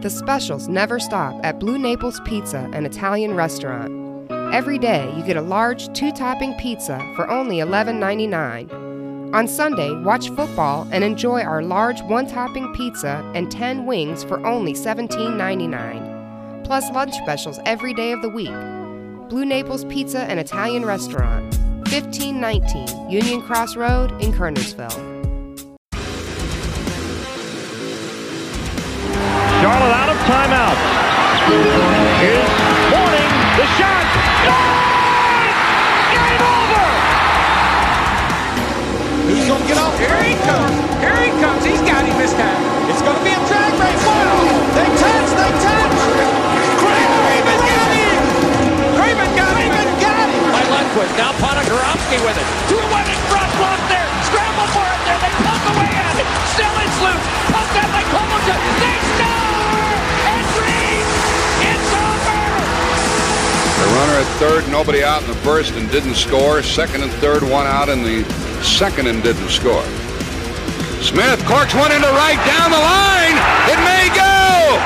The specials never stop at Blue Naples Pizza, an Italian restaurant. Every day, you get a large two topping pizza for only $11.99. On Sunday, watch football and enjoy our large one topping pizza and 10 wings for only $17.99. Plus lunch specials every day of the week. Blue Naples Pizza and Italian Restaurant, 1519 Union Cross Road in Kernersville. Charlotte out of timeout. Here's Morning. The shot. Good! Game over! Who's gonna get off? Here he comes. Here he comes. He's got him this time. It's gonna be a drag race. Wow! They touch. They touch. Craven got him. Craven got him. Craven got him. By Lundqvist. Now Ponikarovsky with it. Through one in away. Still it's loose. Poked out by Kovalchuk. They score! It's Reed! It's over! The runner at third, nobody out in the first and didn't score. Second and third, one out in the second and didn't score. Smith corks one into right down the line. It may go.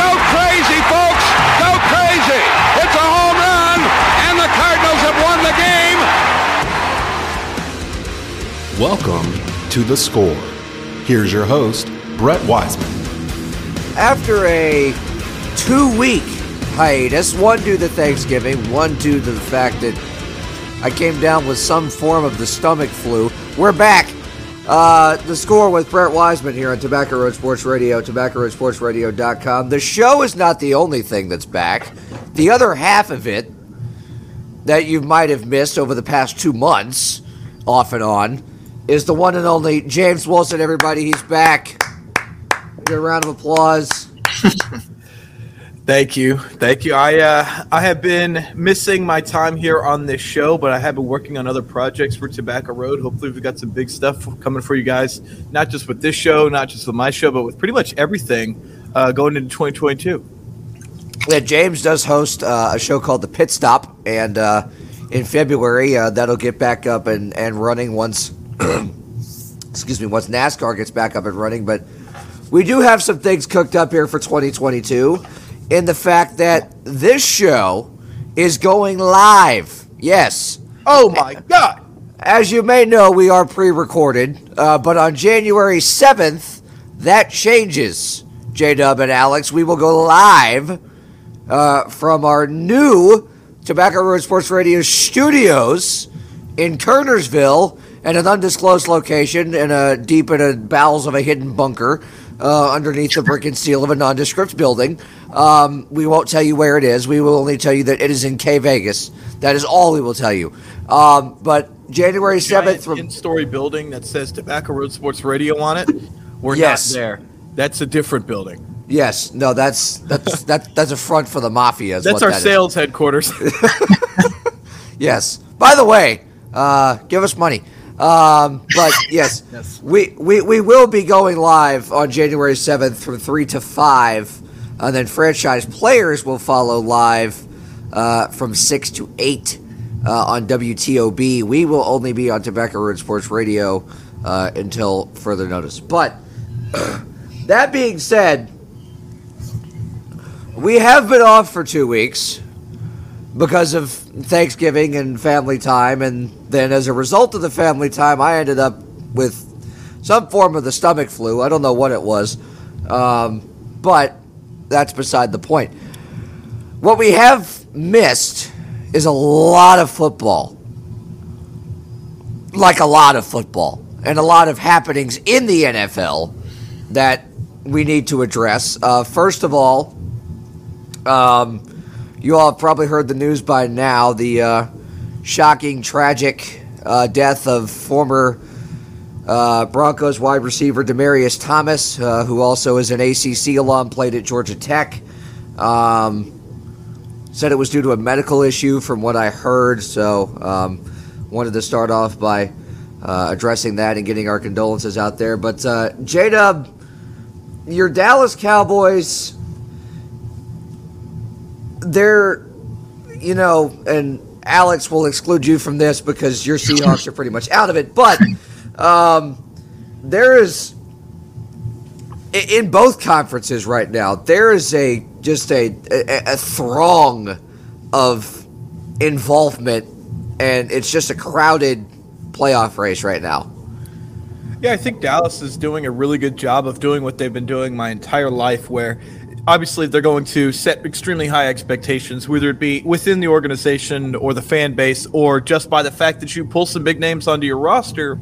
Go crazy, folks. Go crazy. It's a home run, and the Cardinals have won the game. Welcome to The Score. Here's your host, Brett Wiseman. After a two week hiatus, one due to Thanksgiving, one due to the fact that I came down with some form of the stomach flu, we're back. Uh, the score with Brett Wiseman here on Tobacco Road Sports Radio, tobaccoroadsportsradio.com. The show is not the only thing that's back. The other half of it that you might have missed over the past two months, off and on, is the one and only James Wilson. Everybody, he's back. Give a round of applause. Thank you, thank you. I uh, I have been missing my time here on this show, but I have been working on other projects for Tobacco Road. Hopefully, we've got some big stuff coming for you guys. Not just with this show, not just with my show, but with pretty much everything uh, going into 2022. Yeah, James does host uh, a show called The Pit Stop, and uh, in February uh, that'll get back up and, and running once. excuse me, once NASCAR gets back up and running. But we do have some things cooked up here for 2022, in the fact that this show is going live. Yes, Oh my God! as you may know, we are pre-recorded, uh, but on January 7th, that changes. J Dub and Alex, we will go live uh, from our new Tobacco Road Sports Radio studios in Kernersville, at an undisclosed location in a deep in the bowels of a hidden bunker. Uh, underneath the brick and steel of a nondescript building. Um, we won't tell you where it is. We will only tell you that it is in K Vegas. That is all we will tell you. Um, but January 7th from in-story building that says Tobacco Road Sports Radio on it. We're Yes. not there. That's a different building. Yes, no, that's that's that, that's a front for the mafia. Is That's what our that is. sales headquarters. Yes. By the way, uh, give us money. Um, but yes, Yes. We, we we will be going live on January seventh from three to five, and then franchise players will follow live uh, from six to eight uh, on WTOB. We will only be on Tobacco Road Sports Radio uh, until further notice. But that being said, we have been off for two weeks because of Thanksgiving and family time. And then as a result of the family time, I ended up with some form of the stomach flu. I don't know what it was. Um, but that's beside the point. What we have missed is a lot of football. Like a lot of football. And a lot of happenings in the NFL that we need to address. Uh, first of all, um, you all have probably heard the news by now the uh, shocking, tragic uh, death of former uh, Broncos wide receiver Demaryius Thomas, uh, who also is an ACC alum, played at Georgia Tech. Um, said it was due to a medical issue, from what I heard. So, um, wanted to start off by uh, addressing that and getting our condolences out there. But uh, J Dub, your Dallas Cowboys they're, you know, and Alex will exclude you from this because your Seahawks are pretty much out of it. But um, there is in both conferences right now, there is a just a, a, a throng of involvement, and it's just a crowded playoff race right now. Yeah, I think Dallas is doing a really good job of doing what they've been doing my entire life, where obviously they're going to set extremely high expectations, whether it be within the organization or the fan base, or just by the fact that you pull some big names onto your roster.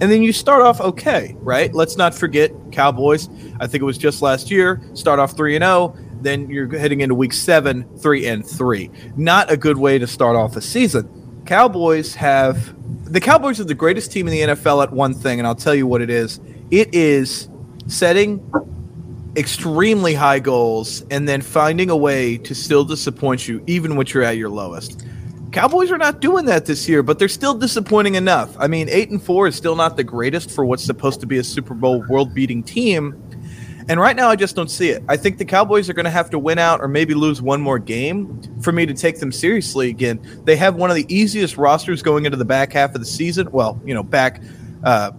And then you start off okay, right? Let's not forget Cowboys. I think it was just last year. Start off three and zero. Then you're heading into week seven, three and three. Not a good way to start off a season. Cowboys have the Cowboys are the greatest team in the NFL at one thing, and I'll tell you what it is. It is setting extremely high goals and then finding a way to still disappoint you, even when you're at your lowest. Cowboys are not doing that this year, but they're still disappointing enough. I mean, eight and four is still not the greatest for what's supposed to be a Super Bowl world-beating team. And right now, I just don't see it. I think the Cowboys are going to have to win out or maybe lose one more game for me to take them seriously again. They have one of the easiest rosters going into the back half of the season. Well, you know, back uh,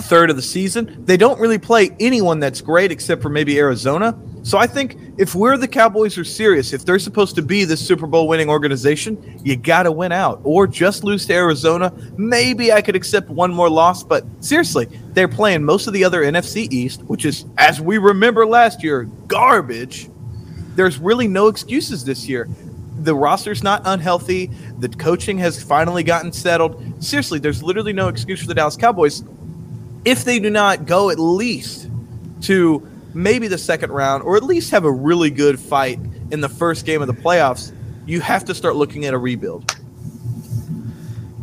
third of the season. They don't really play anyone that's great except for maybe Arizona. So I think if we're the Cowboys are serious, if they're supposed to be this Super Bowl winning organization, you got to win out or just lose to Arizona. Maybe I could accept one more loss, but seriously, they're playing most of the other NFC East, which is, as we remember last year, garbage. There's really no excuses this year. The roster's not unhealthy. The coaching has finally gotten settled. Seriously, there's literally no excuse for the Dallas Cowboys if they do not go at least to maybe the second round or at least have a really good fight in the first game of the playoffs, you have to start looking at a rebuild.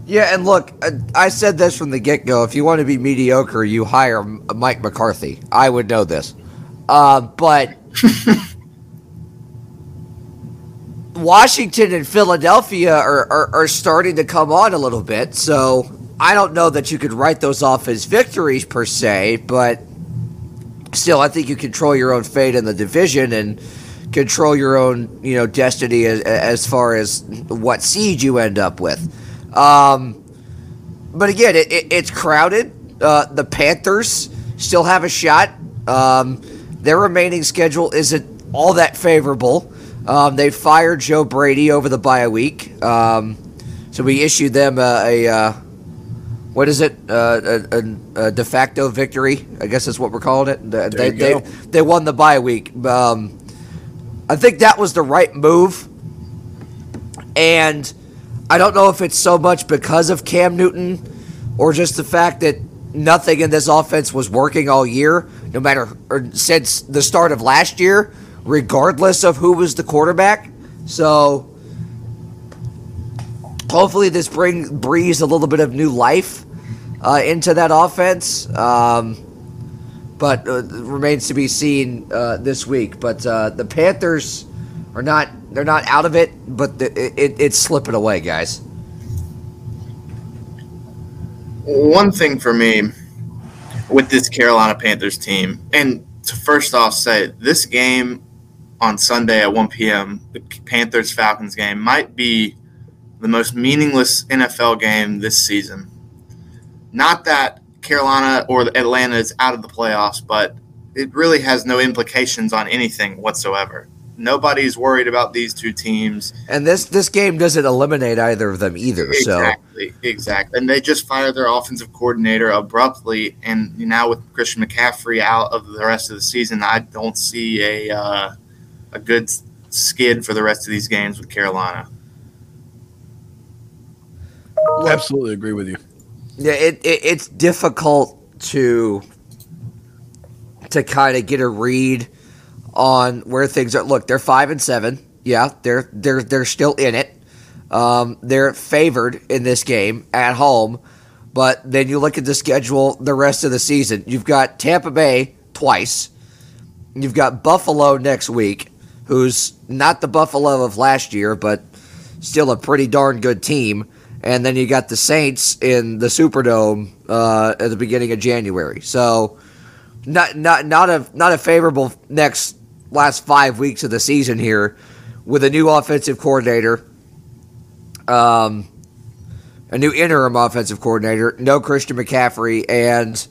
Yeah, and look, I said this from the get go. If you want to be mediocre, you hire Mike McCarthy. I would know this. Uh, but Washington and Philadelphia are, are, are starting to come on a little bit. So I don't know that you could write those off as victories per se, but still, I think you control your own fate in the division and control your own, you know, destiny as, as far as what seed you end up with. Um, but again, it, it, it's crowded. Uh, the Panthers still have a shot. Um, their remaining schedule isn't all that favorable. Um, they fired Joe Brady over the bye week, um, so we issued them a, a uh, what is it? Uh, a, a, a de facto victory, I guess is what we're calling it. They they, they, they won the bye week. Um, I think that was the right move, and I don't know if it's so much because of Cam Newton or just the fact that nothing in this offense was working all year, no matter or since the start of last year, regardless of who was the quarterback. So hopefully this bring breathes a little bit of new life uh, into that offense. Um, but uh, remains to be seen uh, this week. But uh, the Panthers are not they're not out of it, but the, it, it's slipping away, guys. one thing for me with this Carolina Panthers team, and to first off say this game on Sunday at 1 p.m., the Panthers Falcons game, might be the most meaningless NFL game this season. Not that Carolina or Atlanta is out of the playoffs, but it really has no implications on anything whatsoever. Nobody's worried about these two teams. And this this game doesn't eliminate either of them either. So Exactly, exactly. And they just fired their offensive coordinator abruptly, and now with Christian McCaffrey out of the rest of the season, I don't see a uh, a good skid for the rest of these games with Carolina. Absolutely agree with you. yeah, it, it it's difficult to to kind of get a read on where things are. Look, they're five and seven. Yeah, they're they're they're still in it. Um, they're favored in this game at home, but then you look at the schedule the rest of the season. You've got Tampa Bay twice. You've got Buffalo next week, who's not the Buffalo of last year, but still a pretty darn good team. And then you got the Saints in the Superdome uh, at the beginning of January. So not not not a not a favorable next last five weeks of the season here with a new offensive coordinator, um, a new interim offensive coordinator, no Christian McCaffrey, and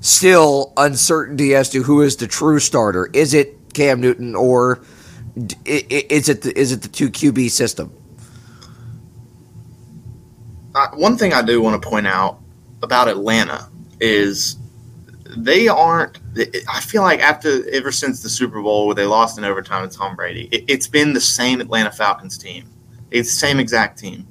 still uncertainty as to who is the true starter. Is it Cam Newton or is it the, is it the two QB system? Uh, one thing I do want to point out about Atlanta is they aren't. I feel like after ever since the Super Bowl where they lost in overtime to Tom Brady, it, it's been the same Atlanta Falcons team. It's the same exact team,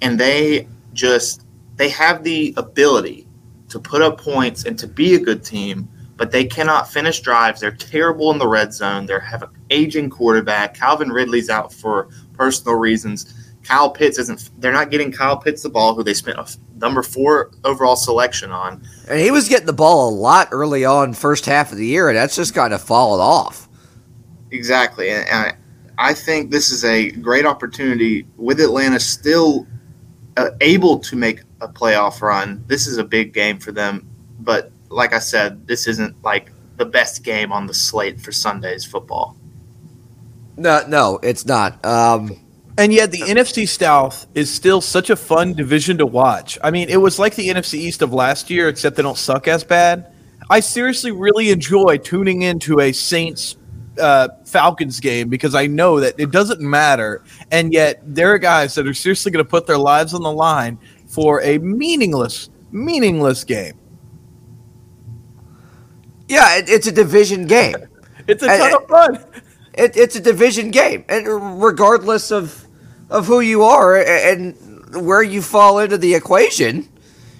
and they just they have the ability to put up points and to be a good team, but they cannot finish drives. They're terrible in the red zone. They have an aging quarterback. Calvin Ridley's out for personal reasons. Kyle Pitts isn't. They're not getting Kyle Pitts the ball, who they spent a f- number four overall selection on. And he was getting the ball a lot early on, first half of the year, and that's just kind of fallen off. Exactly, and I, I think this is a great opportunity with Atlanta still uh, able to make a playoff run. This is a big game for them, but like I said, this isn't like the best game on the slate for Sunday's football. No, no, it's not. Um, And yet, the NFC South is still such a fun division to watch. I mean, it was like the NFC East of last year, except they don't suck as bad. I seriously really enjoy tuning into a Saints uh, Falcons game because I know that it doesn't matter. And yet, there are guys that are seriously going to put their lives on the line for a meaningless, meaningless game. yeah, it, it's a division game. It's a ton of fun. It, it's a division game, and regardless of of who you are and where you fall into the equation,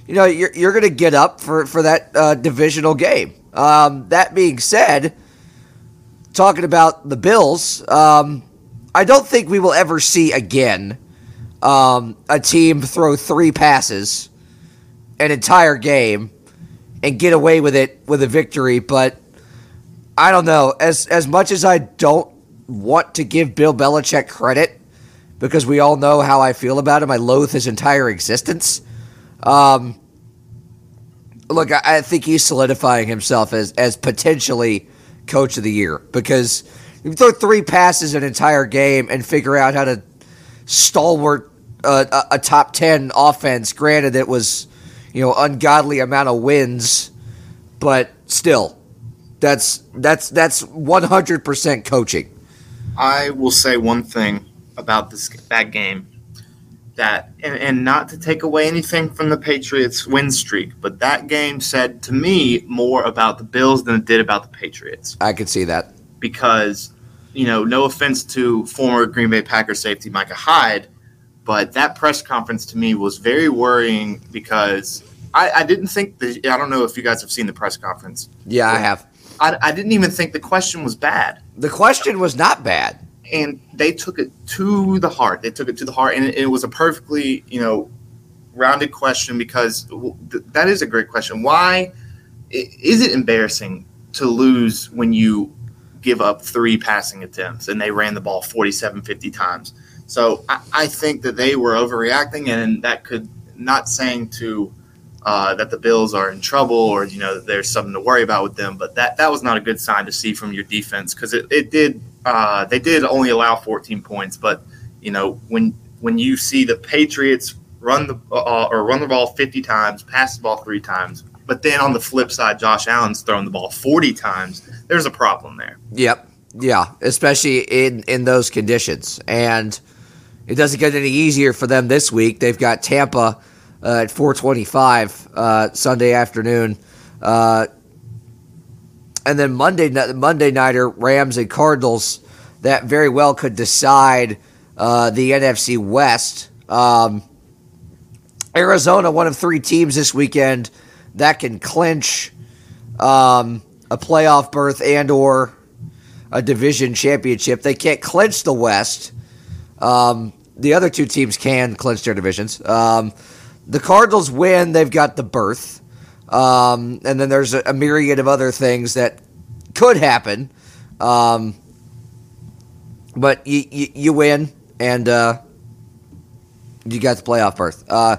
you know you're, you're going to get up for for that uh, divisional game. Um, that being said, talking about the Bills, um, I don't think we will ever see again um, a team throw three passes an entire game and get away with it with a victory, but I don't know. As as much as I don't want to give Bill Belichick credit, because we all know how I feel about him, I loathe his entire existence. Um, look, I, I think he's solidifying himself as as potentially coach of the year because you throw three passes an entire game and figure out how to stalwart a, a top ten offense. Granted, it was you know ungodly amount of wins, but still that's that's that's one hundred percent coaching. I will say one thing about this that game that and, and not to take away anything from the Patriots win streak, but that game said to me more about the Bills than it did about the Patriots. I could see that. because, you know, no offense to former Green Bay Packers safety Micah Hyde, but that press conference to me was very worrying because I, I didn't think the I don't know if you guys have seen the press conference. Yeah, I have. I, I didn't even think the question was bad, The question was not bad. and they took it to the heart. They took it to the heart, and it, it was a perfectly you know rounded question because th- that is a great question. Why is it embarrassing to lose when you give up three passing attempts and they ran the ball 47, 50 times? So I, I think that they were overreacting, and that could not saying to uh, that the Bills are in trouble or you know there's something to worry about with them, but that that was not a good sign to see from your defense because it, it did uh, they did only allow 14 points, but you know when when you see the Patriots run the uh, or run the ball 50 times, pass the ball three times, but then on the flip side, Josh Allen's throwing the ball 40 times, there's a problem there. Yep. Yeah, especially in in those conditions, and it doesn't get any easier for them this week. They've got Tampa uh, at 4:25 uh, Sunday afternoon, uh, and then Monday Monday nighter Rams and Cardinals. That very well could decide uh, the NFC West. Um, Arizona, one of three teams this weekend that can clinch um, a playoff berth and or a division championship. They can't clinch the West. Um, the other two teams can clinch their divisions. Um, the Cardinals win, they've got the berth. Um, and then there's a, a myriad of other things that could happen. Um, but you, you, you win, and uh, you got the playoff berth. Uh,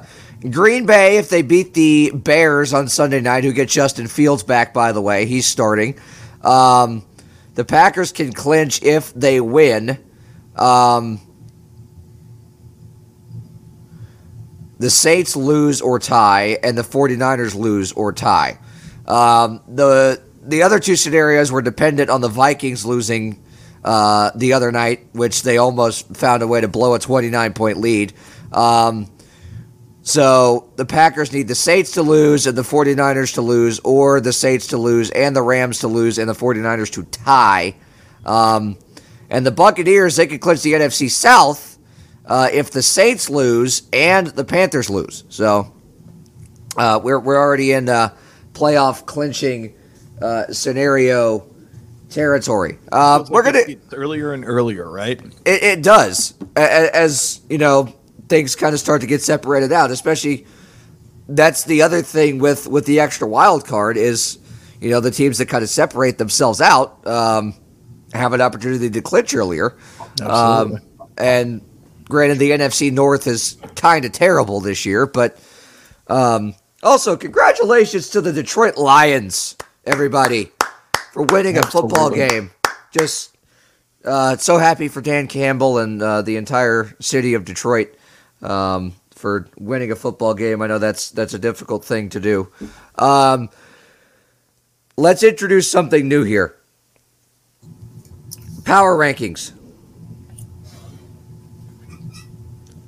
Green Bay, if they beat the Bears on Sunday night, who get Justin Fields back, by the way, he's starting. Um, the Packers can clinch if they win. Um, the Saints lose or tie, and the 49ers lose or tie. Um, the the other two scenarios were dependent on the Vikings losing uh, the other night, which they almost found a way to blow a 29 point lead. Um, so the Packers need the Saints to lose and the 49ers to lose, or the Saints to lose and the Rams to lose and the 49ers to tie. Um, and the Buccaneers, they could clinch the NFC South uh, if the Saints lose and the Panthers lose. So uh, we're, we're already in uh, playoff clinching uh, scenario territory. Uh, Feels we're gonna. earlier and earlier, right? It, it does A- a- as you know things kind of start to get separated out. Especially that's the other thing with with the extra wild card is you know the teams that kind of separate themselves out um, have an opportunity to clinch earlier. Absolutely. Um, and granted, the NFC North is kind of terrible this year, but um, also congratulations to the Detroit Lions, everybody, for winning a football game. Just uh, so happy for Dan Campbell and uh, the entire city of Detroit um, for winning a football game. I know that's that's a difficult thing to do. Um, let's introduce something new here. Power rankings.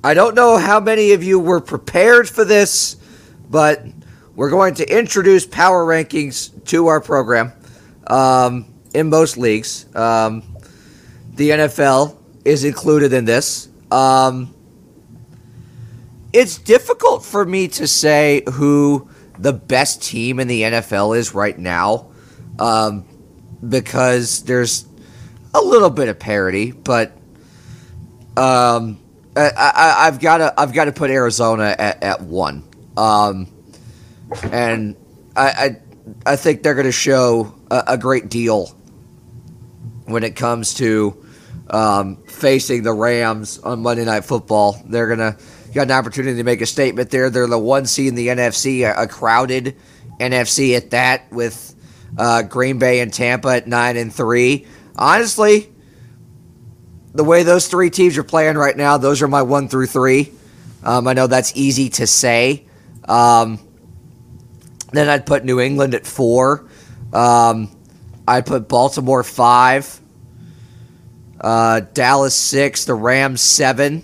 I don't know how many of you were prepared for this, but we're going to introduce power rankings to our program um, in most leagues. Um, the NFL is included in this. Um, it's difficult for me to say who the best team in the NFL is right now um, because there's a little bit of parity, but um, I, I, I've got to I've got to put Arizona at, at one, um, and I, I I think they're going to show a, a great deal when it comes to um, facing the Rams on Monday Night Football. They're gonna got an opportunity to make a statement there. They're the one seed in the NFC, a, a crowded NFC at that, with uh, Green Bay and Tampa at nine and three. Honestly, the way those three teams are playing right now, those are my one through three. Um, I know that's easy to say. Um, then I'd put New England at four. Um, I'd put Baltimore five. Uh, Dallas six. The Rams seven.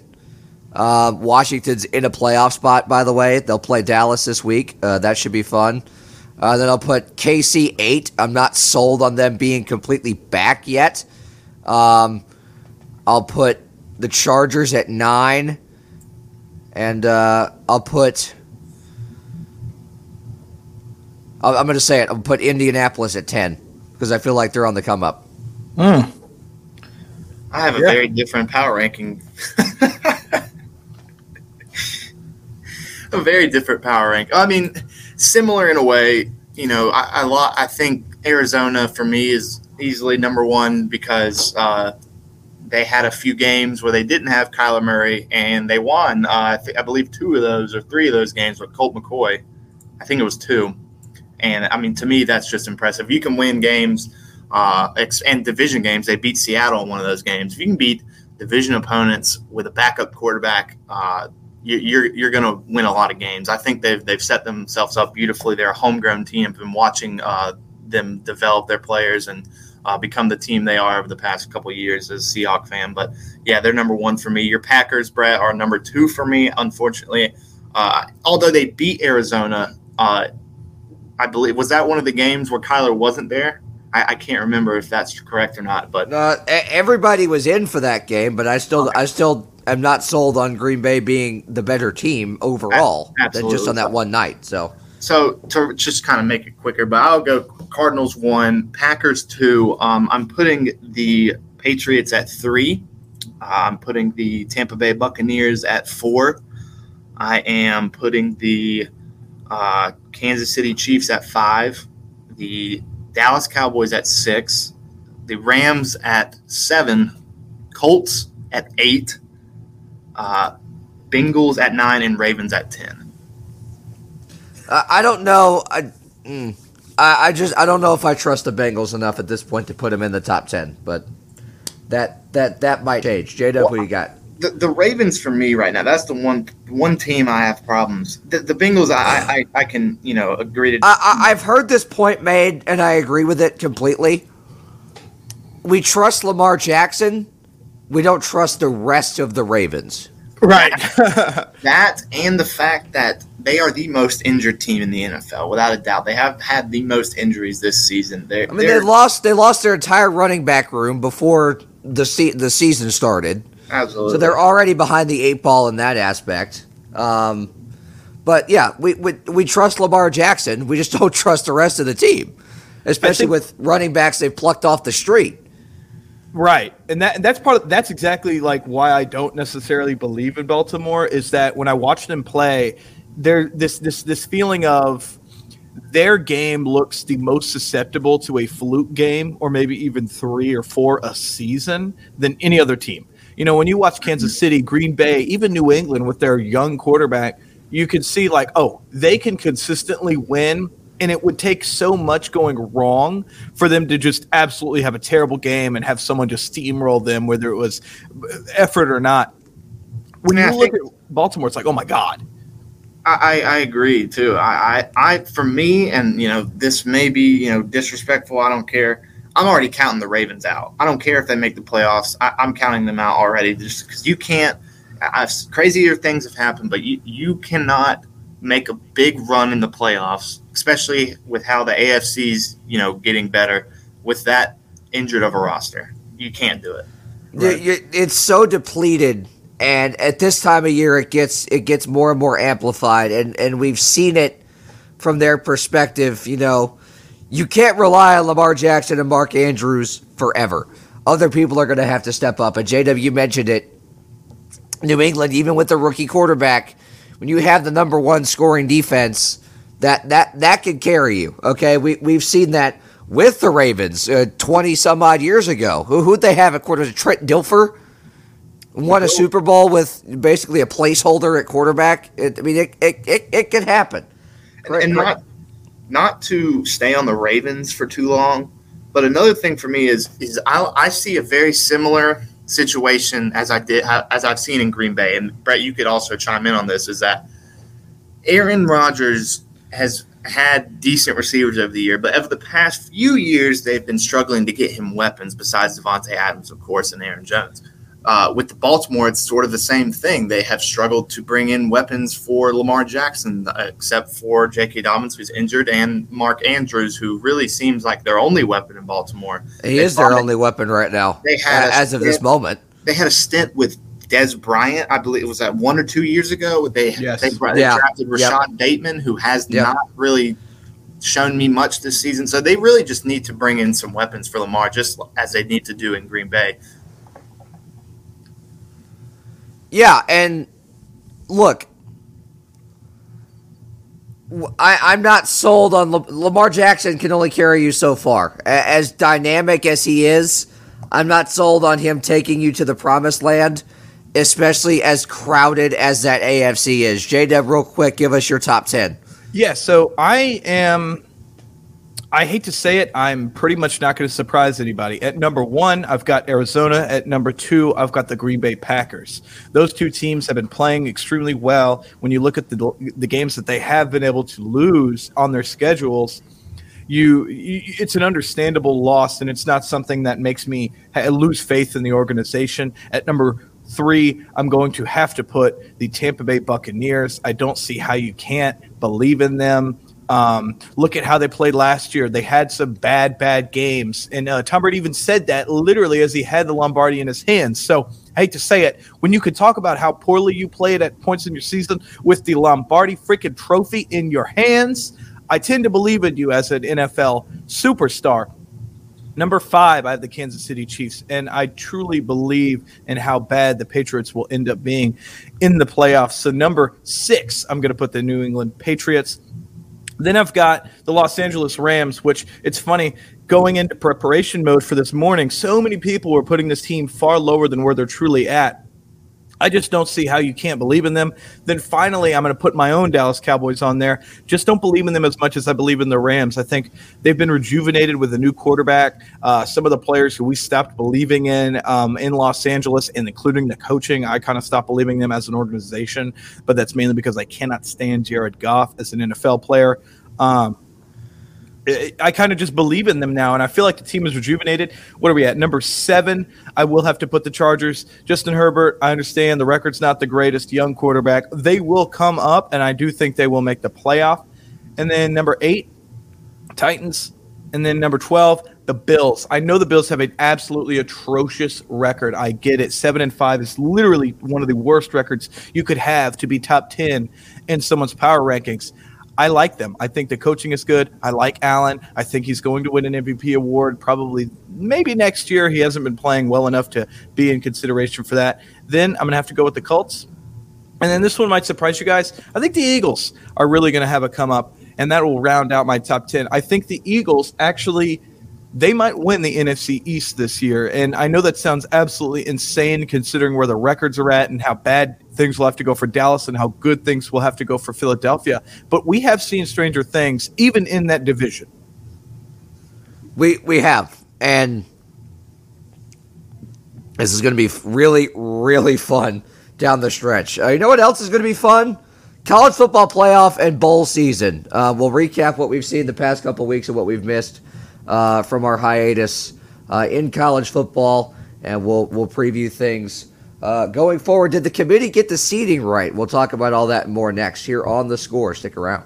Uh, Washington's in a playoff spot, by the way. They'll play Dallas this week. Uh, that should be fun. Uh, then I'll put KC eight. I'm not sold on them being completely back yet. Um, I'll put the Chargers at nine, and uh, I'll put. I'm I'm going to say it. I'll put Indianapolis at ten because I feel like they're on the come up. I have a Yeah. very different power ranking. a very different power rank. I mean, similar in a way. You know, I I, lo- I think Arizona for me is easily number one because uh, they had a few games where they didn't have Kyler Murray and they won. Uh, I, th- I believe two of those or three of those games with Colt McCoy. I think it was two. And I mean, to me, that's just impressive. You can win games uh, and division games. They beat Seattle in one of those games. If you can beat division opponents with a backup quarterback, uh, you, you're you're going to win a lot of games. I think they've they've set themselves up beautifully. They're a homegrown team. I've been watching uh, them develop their players and uh, become the team they are over the past couple of years as a Seahawk fan. But yeah, they're number one for me. Your Packers, Brett, are number two for me. Unfortunately, uh, although they beat Arizona, uh, I believe was that one of the games where Kyler wasn't there. I, I can't remember if that's correct or not, but Uh, everybody was in for that game, but I still, I still am not sold on Green Bay being the better team overall A- than just on that one night. So So to just kind of make it quicker, but I'll go Cardinals one, Packers two. Um, I'm putting the Patriots at three. I'm putting the Tampa Bay Buccaneers at four. I am putting the uh, Kansas City Chiefs at five. The Dallas Cowboys at six. The Rams at seven. Colts at eight. Uh, Bengals at nine and Ravens at ten. I, I don't know. I, mm, I, I just, I don't know if I trust the Bengals enough at this point to put them in the top ten. But that, that, that might change. JW, Dub, who you got? the, the Ravens for me right now. That's the one one team I have problems. The, the Bengals, I, I I can you know agree to. I, I've heard this point made, and I agree with it completely. We trust Lamar Jackson. We don't trust the rest of the Ravens. Right. that and the fact that they are the most injured team in the NFL, without a doubt. They have had the most injuries this season. They're, I mean, they lost. They lost their entire running back room before the se- the season started. absolutely. So they're already behind the eight ball in that aspect. Um, but yeah, we, we we trust Lamar Jackson. We just don't trust the rest of the team, especially think- with running backs they've plucked off the street. Right, and that and that's part of that's exactly like why I don't necessarily believe in Baltimore is that when I watch them play, there this this this feeling of their game looks the most susceptible to a fluke game or maybe even three or four a season than any other team. You know, when you watch Kansas City, Green Bay, even New England with their young quarterback, you can see like, oh, they can consistently win and it would take so much going wrong for them to just absolutely have a terrible game and have someone just steamroll them, whether it was effort or not. When you I look think- at Baltimore, it's like, oh my god, I, I, I agree too. I, I, I, for me, and you know, this may be you know disrespectful. I don't care. I'm already counting the Ravens out. I don't care if they make the playoffs. I, I'm counting them out already, just because you can't. I've, crazier things have happened, but you you cannot make a big run in the playoffs, especially with how the AFC's you know getting better with that injured of a roster. You can't do it. You- you- it's so depleted, and at this time of year, it gets it gets more and more amplified, and and we've seen it from their perspective. You know, you can't rely on Lamar Jackson and Mark Andrews forever. Other people are going to have to step up, and JW mentioned it. New England, even with the rookie quarterback, when you have the number one scoring defense, that that that can carry you. Okay, we we've seen that with the Ravens uh, twenty some odd years ago. Who who'd they have at quarter? Trent Dilfer won a Super Bowl with basically a placeholder at quarterback. It, I mean, it it, it, it can happen. and not not to stay on the Ravens for too long, but another thing for me is is I, I see a very similar situation as I did as I've seen in Green Bay, and Brett, you could also chime in on this. Is that Aaron Rodgers has had decent receivers over the year, but over the past few years, they've been struggling to get him weapons besides Davante Adams, of course, and Aaron Jones. Uh, with the Baltimore, it's sort of the same thing. They have struggled to bring in weapons for Lamar Jackson, uh, except for J.K. Dobbins, who's injured, and Mark Andrews, who really seems like their only weapon in Baltimore. He They is their brought- only weapon right now, They had a- a as of this moment. They had a stint with Dez Bryant, I believe it was that one or two years ago. They Yes. they, brought- they Yeah. drafted Yep. Rashod Bateman, who has Yep. not really shown me much this season. So they really just need to bring in some weapons for Lamar, just as they need to do in Green Bay. Yeah, and look, I, am not sold on La- Lamar Jackson. Can only carry you so far. A- As dynamic as he is, I'm not sold on him taking you to the promised land, especially as crowded as that AFC is. J real quick, give us your top ten. Yeah, so I am. I hate to say it, I'm pretty much not going to surprise anybody. At number one, I've got Arizona. At number two, I've got the Green Bay Packers. Those two teams have been playing extremely well. When you look at the the games that they have been able to lose on their schedules, you, you it's an understandable loss, and it's not something that makes me lose faith in the organization. At number three, I'm going to have to put the Tampa Bay Buccaneers. I don't see how you can't believe in them. Um, look at how they played last year. They had some bad, bad games, and uh, Tom Brady even said that literally as he had the Lombardi in his hands. So I hate to say it, when you could talk about how poorly you played at points in your season with the Lombardi freaking trophy in your hands, I tend to believe in you as an NFL superstar. Number five, I have the Kansas City Chiefs, and I truly believe in how bad the Patriots will end up being in the playoffs. So, number six, I'm going to put the New England Patriots. Then I've got the Los Angeles Rams, which it's funny going into preparation mode for this morning. So many people were putting this team far lower than where they're truly at. I just don't see how you can't believe in them. Then finally, I'm going to put my own Dallas Cowboys on there. Just don't believe in them as much as I believe in the Rams. I think they've been rejuvenated with a new quarterback. Uh, some of the players who we stopped believing in um, in Los Angeles, and including the coaching, I kind of stopped believing them as an organization. But that's mainly because I cannot stand Jared Goff as an NFL player. Um, I kind of just believe in them now, and I feel like the team is rejuvenated. What are we at? Number seven. I will have to put the Chargers. Justin Herbert. I understand the record's not the greatest. Young quarterback. They will come up, and I do think they will make the playoff. And then number eight, Titans. And then number twelve, the Bills. I know the Bills have an absolutely atrocious record. I get it. Seven and five is literally one of the worst records you could have to be top ten in someone's power rankings. I like them. I think the coaching is good. I like Allen. I think he's going to win an MVP award probably maybe next year. He hasn't been playing well enough to be in consideration for that. Then I'm going to have to go with the Colts. And then this one might surprise you guys. I think the Eagles are really going to have a come up, and that will round out my top 10. I think the Eagles actually they might win the NFC East this year. And I know that sounds absolutely insane considering where the records are at and how bad things will have to go for Dallas and how good things will have to go for Philadelphia. But we have seen stranger things even in that division. We we have. And this is going to be really really fun down the stretch. Uh, you know what else is going to be fun? College football playoff and bowl season. Uh, we'll recap what we've seen the past couple weeks and what we've missed uh, from our hiatus uh, in college football, and we'll we'll preview things uh, going forward. Did the committee get the seating right? We'll talk about all that more next here on the score. Stick around.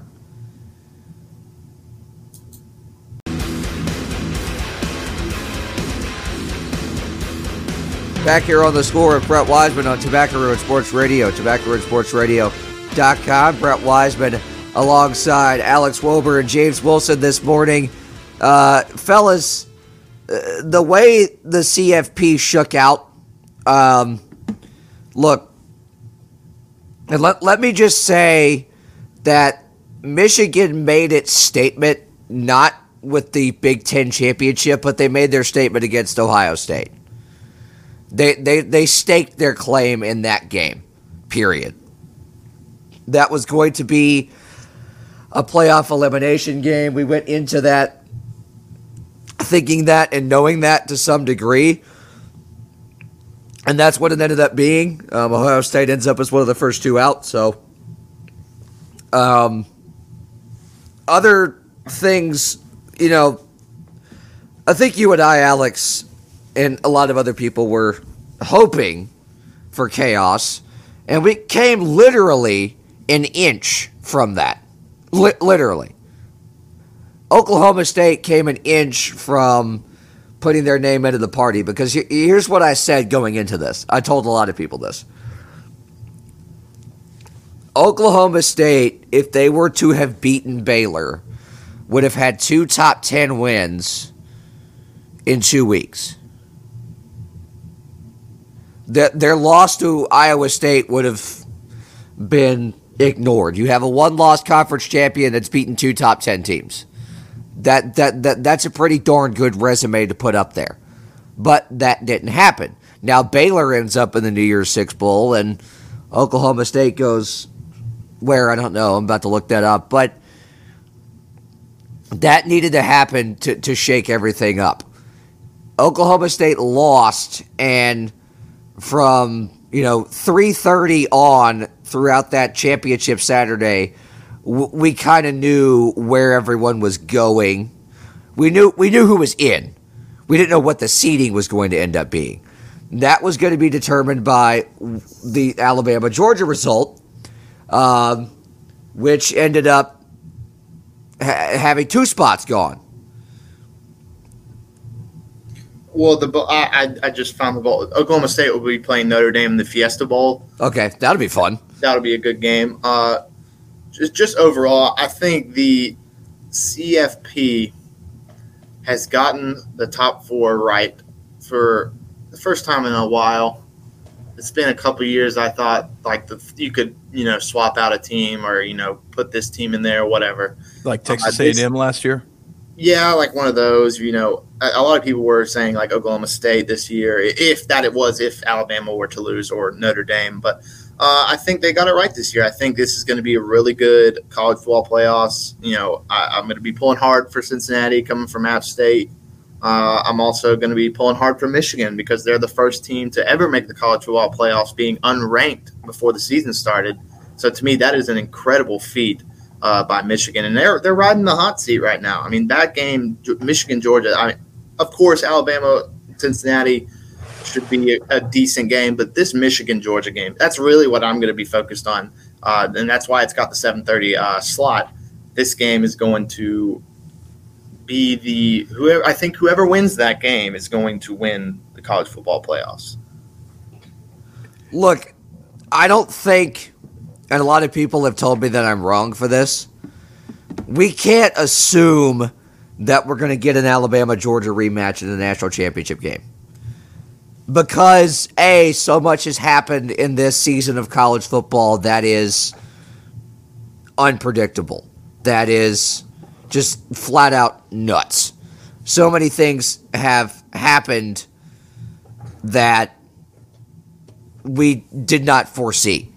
Back here on the score with Brett Wiseman on Tobacco Road Sports Radio, Tobacco Road Sports Radio.com. Brett Wiseman alongside Alex Wober and James Wilson this morning. Uh, fellas, uh, the way the CFP shook out, um, look, let, let me just say that Michigan made its statement not with the Big Ten championship, but they made their statement against Ohio State. They, they, they staked their claim in that game, period. That was going to be a playoff elimination game. We went into that thinking that and knowing that to some degree. And that's what it ended up being. Um, Ohio State ends up as one of the first two out. So, um, other things, you know, I think you and I, Alex, and a lot of other people were hoping for chaos, and we came literally an inch from that. Li- literally. Oklahoma State came an inch from putting their name into the party because here's what I said going into this. I told a lot of people this. Oklahoma State, if they were to have beaten Baylor, would have had two top 10 wins in two weeks. That their loss to Iowa State would have been ignored. You have a one loss conference champion that's beaten two top 10 teams that, that, that that's a pretty darn good resume to put up there. But that didn't happen. Now Baylor ends up in the New Year's Six Bowl, and Oklahoma State goes where I don't know. I'm about to look that up, but that needed to happen to, to shake everything up. Oklahoma State lost, and from you know 3:30 on throughout that championship Saturday, we kind of knew where everyone was going. We knew we knew who was in. We didn't know what the seeding was going to end up being. That was going to be determined by the Alabama Georgia result, um, which ended up ha- having two spots gone. Well, the I I just found the ball. Oklahoma State will be playing Notre Dame in the Fiesta Bowl. Okay, that'll be fun. That'll be a good game. Uh, just just overall, I think the CFP has gotten the top four right for the first time in a while. It's been a couple years. I thought like the you could you know swap out a team or you know put this team in there or whatever. Like Texas uh, A&M last year. Yeah, like one of those. You know, a, a lot of people were saying like Oklahoma State this year, if that it was, if Alabama were to lose or Notre Dame. But uh, I think they got it right this year. I think this is going to be a really good college football playoffs. You know, I, am going to be pulling hard for Cincinnati coming from App State. Uh, I'm also going to be pulling hard for Michigan because they're the first team to ever make the college football playoffs being unranked before the season started. So to me, that is an incredible feat uh, by Michigan, and they're they're riding the hot seat right now. I mean, that game, Michigan Georgia. I mean, of course, Alabama Cincinnati should be a, a decent game, but this Michigan Georgia game, that's really what I'm going to be focused on, uh, and that's why it's got the 7:30 uh, slot. This game is going to be the whoever I think whoever wins that game is going to win the college football playoffs. Look, I don't think and a lot of people have told me that I'm wrong for this. We can't assume that we're going to get an Alabama Georgia rematch in the national championship game. Because, A, so much has happened in this season of college football that is unpredictable, that is just flat out nuts. So many things have happened that we did not foresee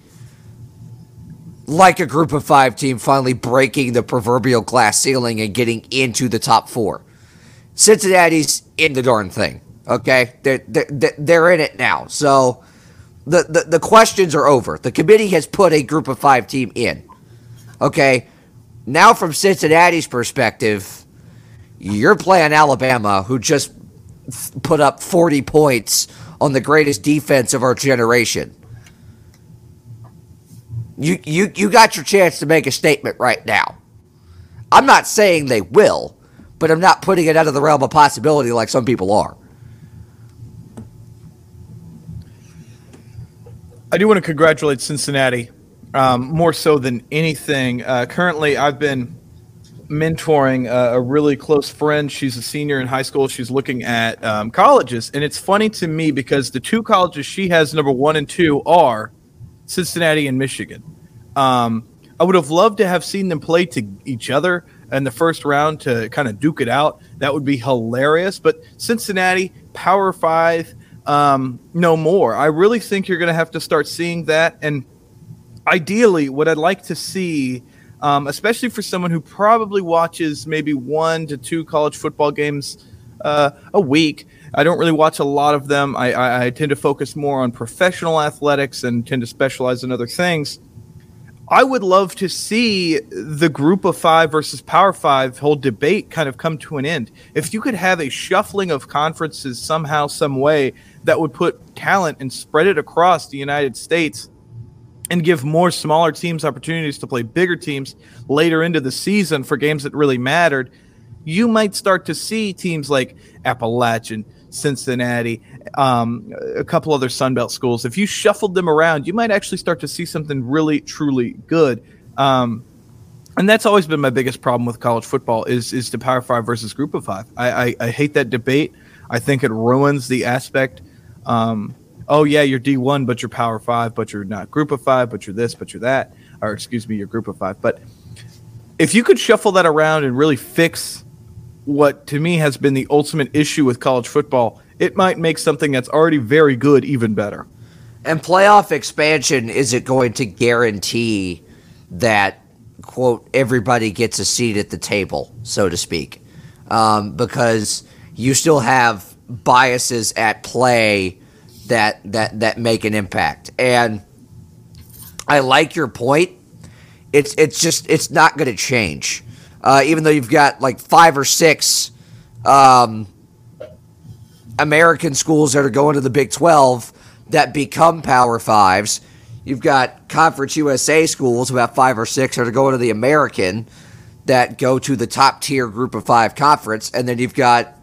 like a group of five team finally breaking the proverbial glass ceiling and getting into the top four. Cincinnati's in the darn thing. Okay, they're they're, they're in it now. So the, the the questions are over. The committee has put a group of five team in. Okay, now from Cincinnati's perspective, you're playing Alabama, who just put up 40 points on the greatest defense of our generation you, you, you got your chance to make a statement right now. I'm not saying they will, but I'm not putting it out of the realm of possibility like some people are. I do want to congratulate Cincinnati um, more so than anything. Uh, currently, I've been mentoring a, a, really close friend. She's a senior in high school. She's looking at um, colleges. And it's funny to me because the two colleges she has, number one and two, are Cincinnati and Michigan. Um, I would have loved to have seen them play to each other in the first round to kind of duke it out. That would be hilarious. But Cincinnati, Power Five, um, no more. I really think you're going to have to start seeing that. And ideally, what I'd like to see, um, especially for someone who probably watches maybe one to two college football games uh, a week, I don't really watch a lot of them. I, I, I, tend to focus more on professional athletics and tend to specialize in other things. I would love to see the group of five versus power five whole debate kind of come to an end. If you could have a shuffling of conferences somehow, some way that would put talent and spread it across the United States and give more smaller teams opportunities to play bigger teams later into the season for games that really mattered, you might start to see teams like Appalachian, Cincinnati, um, a couple other Sunbelt schools. If you shuffled them around, you might actually start to see something really, truly good. Um, and that's always been my biggest problem with college football is is the Power Five versus Group of Five. I, I, I hate that debate. I think it ruins the aspect. Um, oh yeah, you're D one, but you're Power Five, but you're not Group of Five, but you're this, but you're that, or excuse me, you're Group of Five. But if you could shuffle that around and really fix what to me has been the ultimate issue with college football, it might make something that's already very good even better. And playoff expansion isn't going to guarantee that, quote, everybody gets a seat at the table, so to speak, um, because you still have biases at play that that that make an impact. And I like your point. It's it's just it's not going to change uh, even though you've got like five or six um, American schools that are going to the Big 12 that become Power Fives. You've got Conference USA schools, about five or six that are going to the American that go to the top tier group of five conference. And then you've got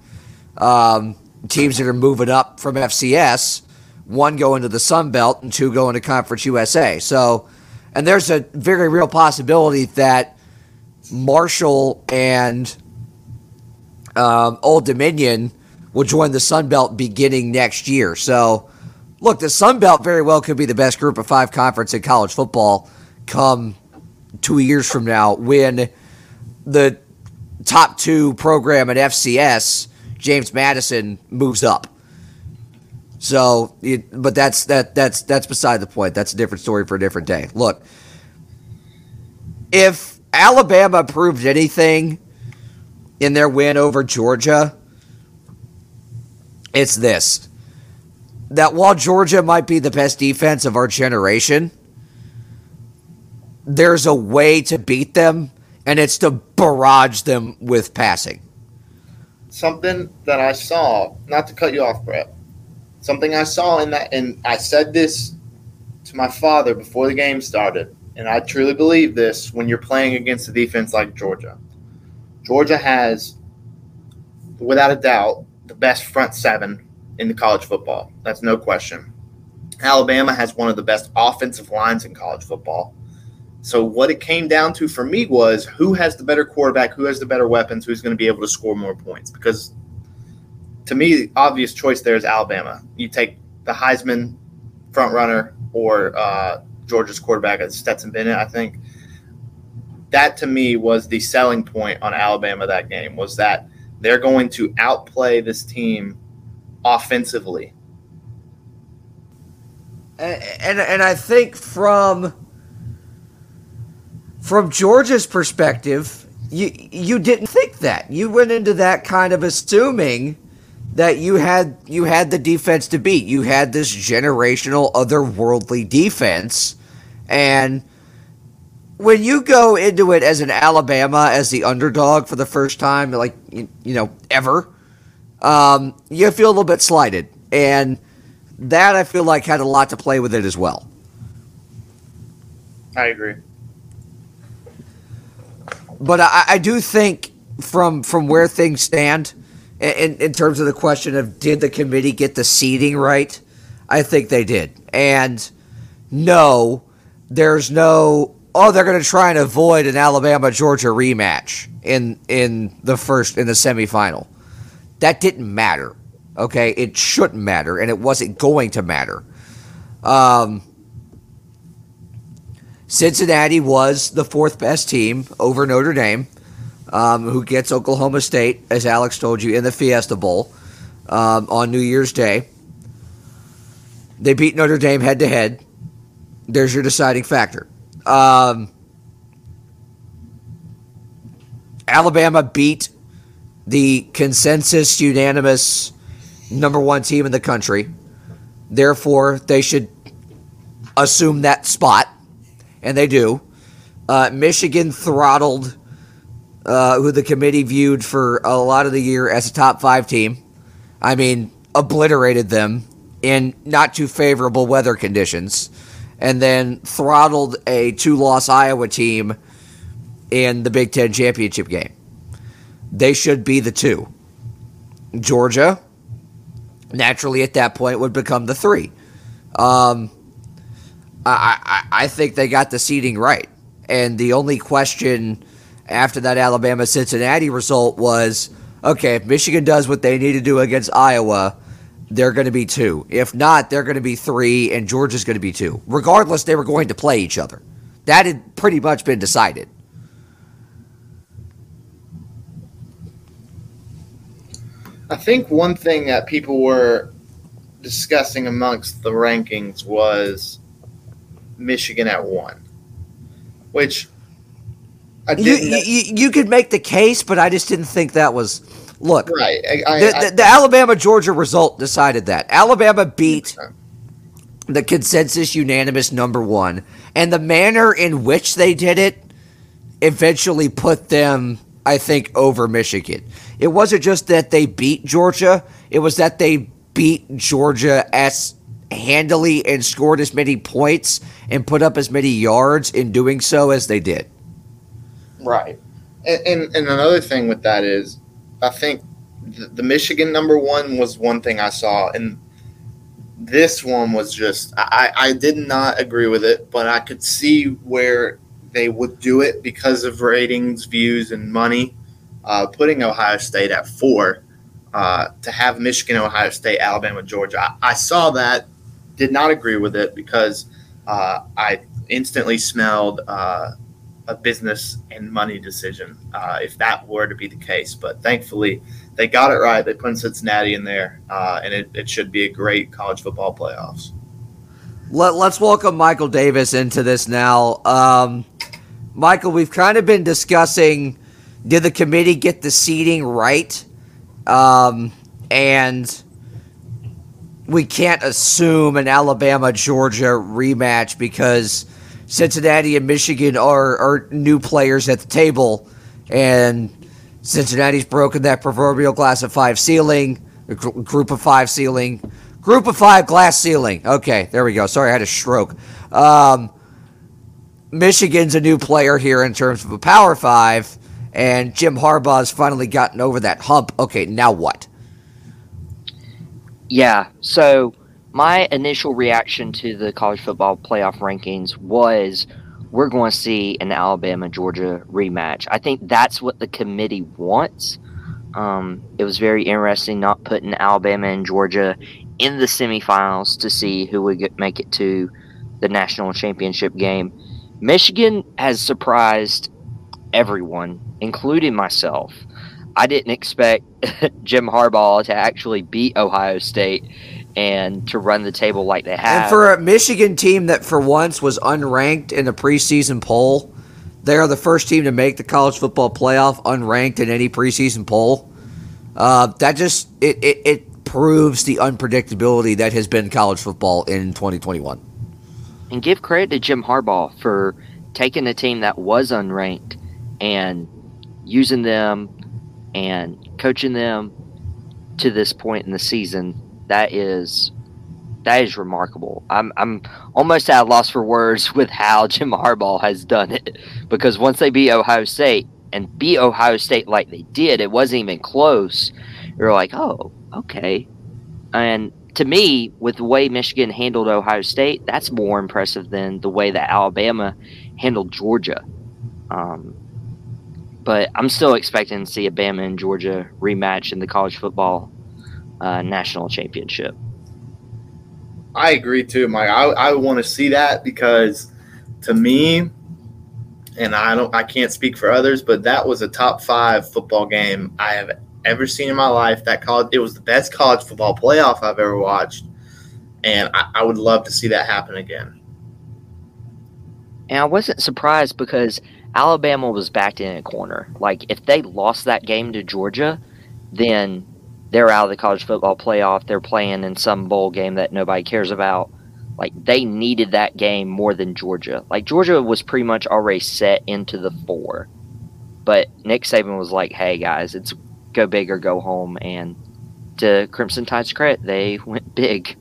um, teams that are moving up from FCS, one going to the Sun Belt and two going to Conference USA. So, and there's a very real possibility that Marshall and um, Old Dominion will join the Sun Belt beginning next year. So, look, the Sun Belt very well could be the best group of five conference in college football come two years from now when the top two program at FCS, James Madison moves up. So, it, but that's that that's that's beside the point. That's a different story for a different day. Look, if Alabama proved anything in their win over Georgia, it's this: that while Georgia might be the best defense of our generation, there's a way to beat them, and it's to barrage them with passing. Something that I saw, not to cut you off, Brett. Something I saw in that, and I said this to my father before the game started, and I truly believe this when you're playing against a defense like Georgia. Georgia has, without a doubt, the best front seven in the college football. That's no question. Alabama has one of the best offensive lines in college football. So what it came down to for me was who has the better quarterback, who has the better weapons, who's going to be able to score more points. Because to me, the obvious choice there is Alabama. You take the Heisman front runner or uh, Georgia's quarterback, Stetson Bennett, I think. That to me was the selling point on Alabama that game was that they're going to outplay this team offensively. And, and, and I think from from Georgia's perspective, you you didn't think that. You went into that kind of assuming that you had you had the defense to beat. You had this generational otherworldly defense and when you go into it as an Alabama as the underdog for the first time like you, you know ever um, you feel a little bit slighted and that I feel like had a lot to play with it as well. I agree but I, I do think from from where things stand in, in terms of the question of did the committee get the seating right, I think they did. And no, there's no oh they're going to try and avoid an Alabama Georgia rematch in in the first in the semifinal. That didn't matter. Okay, it shouldn't matter, and it wasn't going to matter. Um, Cincinnati was the fourth best team over Notre Dame, um, who gets Oklahoma State, as Alex told you, in the Fiesta Bowl um, on New Year's Day. They beat Notre Dame head to head. There's your deciding factor. Um, Alabama beat the consensus unanimous number one team in the country. Therefore, they should assume that spot and they do. Uh, Michigan throttled uh, who the committee viewed for a lot of the year as a top five team. I mean, obliterated them in not too favorable weather conditions, and then throttled a two loss Iowa team in the Big Ten championship game. They should be the two. Georgia, naturally at that point, would become the three. Um, I, I, I think they got the seeding right. And the only question after that Alabama Cincinnati result was okay, if Michigan does what they need to do against Iowa, they're going to be two. If not, they're going to be three, and Georgia's going to be two. Regardless, they were going to play each other. That had pretty much been decided. I think one thing that people were discussing amongst the rankings was Michigan at one, which I you, you, you could make the case, but I just didn't think that was. Look, right. I, I, the, the, the, Alabama Georgia result decided that Alabama beat the consensus unanimous number one, and the manner in which they did it eventually put them, I think, over Michigan. It wasn't just that they beat Georgia; it was that they beat Georgia as handily and scored as many points and put up as many yards in doing so as they did. Right. And, and, and another thing with that is, I think the, the, Michigan number one was one thing I saw, and this one was just I, I did not agree with it, but I could see where they would do it because of ratings, views, and money. Uh, putting Ohio State at four uh, to have Michigan, Ohio State, Alabama, Georgia. I, I saw that did not agree with it because uh, I instantly smelled uh, a business and money decision uh, if that were to be the case. But thankfully, they got it right. They put Cincinnati in there, uh, and it, it should be a great college football playoffs. Let, us welcome Michael Davis into this now. Um, Michael, we've kind of been discussing did the committee get the seating right? Um, and we can't assume an Alabama Georgia rematch because Cincinnati and Michigan are, are new players at the table, and Cincinnati's broken that proverbial glass of five ceiling, group of five ceiling, group of five glass ceiling. Okay, there we go. Sorry, I had a stroke. Um, Michigan's a new player here in terms of a power five, and Jim Harbaugh's finally gotten over that hump. Okay, now what? Yeah. So my initial reaction to the college football playoff rankings was we're going to see an Alabama Georgia rematch. I think that's what the committee wants. Um, it was very interesting not putting Alabama and Georgia in the semifinals to see who would get, make it to the national championship game. Michigan has surprised everyone, including myself. I didn't expect Jim Harbaugh to actually beat Ohio State and to run the table like they have. And for a Michigan team that for once was unranked in the preseason poll, they are the first team to make the college football playoff unranked in any preseason poll. Uh, that just it, it, it proves the unpredictability that has been college football in 2021. And give credit to Jim Harbaugh for taking a team that was unranked and using them and coaching them to this point in the season, that is that is remarkable. I'm I'm almost at a loss for words with how Jim Harbaugh has done it because once they beat Ohio State and beat Ohio State like they did, it wasn't even close. You're like, oh, okay. And to me, with the way Michigan handled Ohio State, that's more impressive than the way that Alabama handled Georgia. Um, but I'm still expecting to see a Bama and Georgia rematch in the college football uh, national championship. I agree too, Mike. I, I want to see that because to me, and I don't, I can't speak for others, but that was a top five football game I have ever seen in my life. That college, it was the best college football playoff I've ever watched, and I, I would love to see that happen again. And I wasn't surprised because Alabama was backed in a corner. Like if they lost that game to Georgia, then they're out of the college football playoff. They're playing in some bowl game that nobody cares about. Like they needed that game more than Georgia. Like Georgia was pretty much already set into the four. But Nick Saban was like, "Hey guys, it's go big or go home." And to Crimson Tide's credit, they went big.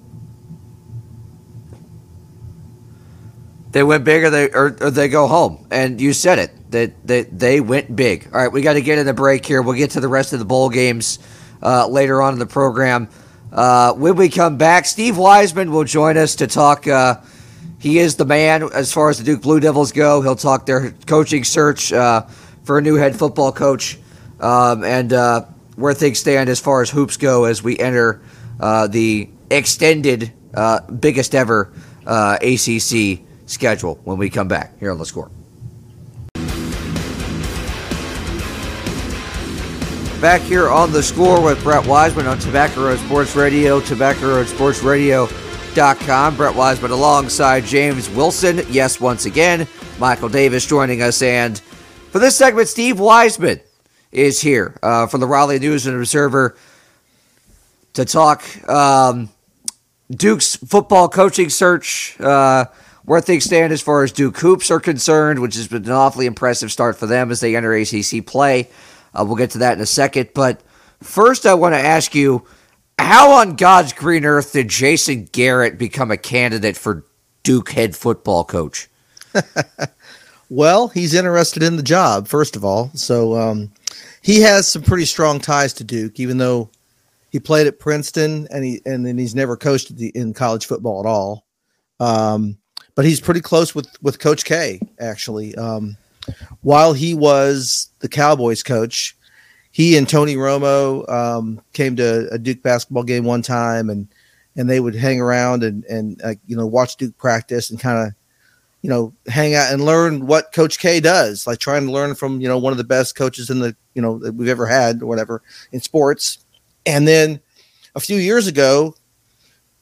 They went big or they or, or they go home. And you said it. That they, they went big. All right, we got to get in the break here. We'll get to the rest of the bowl games uh, later on in the program. Uh, when we come back, Steve Wiseman will join us to talk. Uh, he is the man as far as the Duke Blue Devils go. He'll talk their coaching search uh, for a new head football coach um, and uh, where things stand as far as hoops go as we enter uh, the extended, biggest ever ACC schedule when we come back here on the score. Back here on the score with Brett Wiseman on Tobacco Road Sports Radio, Tobacco Road Sports Radio.com. Brett Wiseman alongside James Wilson. Yes, once again, Michael Davis joining us. And for this segment, Steve Wiseman is here uh, from the Raleigh News and Observer to talk um, Duke's football coaching search. Uh, where things stand as far as Duke Hoops are concerned, which has been an awfully impressive start for them as they enter ACC play. Uh, we'll get to that in a second. But first, I want to ask you how on God's green earth did Jason Garrett become a candidate for Duke head football coach? well, he's interested in the job, first of all. So um, he has some pretty strong ties to Duke, even though he played at Princeton and he and then he's never coached the, in college football at all. Um, but he's pretty close with with Coach K actually. Um, while he was the Cowboys coach, he and Tony Romo um, came to a Duke basketball game one time, and and they would hang around and and uh, you know watch Duke practice and kind of you know, hang out and learn what Coach K does, like trying to learn from you know one of the best coaches in the you know that we've ever had or whatever in sports. And then a few years ago,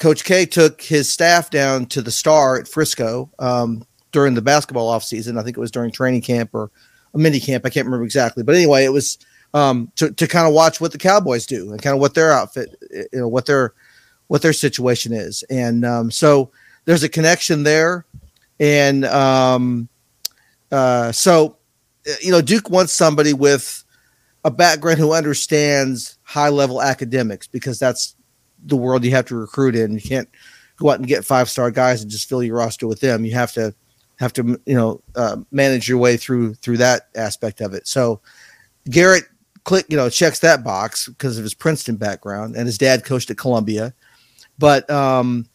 Coach K took his staff down to the Star at Frisco um, during the basketball offseason. I think it was during training camp or a mini camp. I can't remember exactly, but anyway, it was um, to to kind of watch what the Cowboys do and kind of what their outfit, you know, what their what their situation is, and um, so there's a connection there, and um, uh, so you know, Duke wants somebody with a background who understands high level academics because that's the world you have to recruit in. You can't go out and get five star guys and just fill your roster with them. You have to have to you know uh, manage your way through through that aspect of it. So Garrett click you know checks that box because of his Princeton background and his dad coached at Columbia, but um,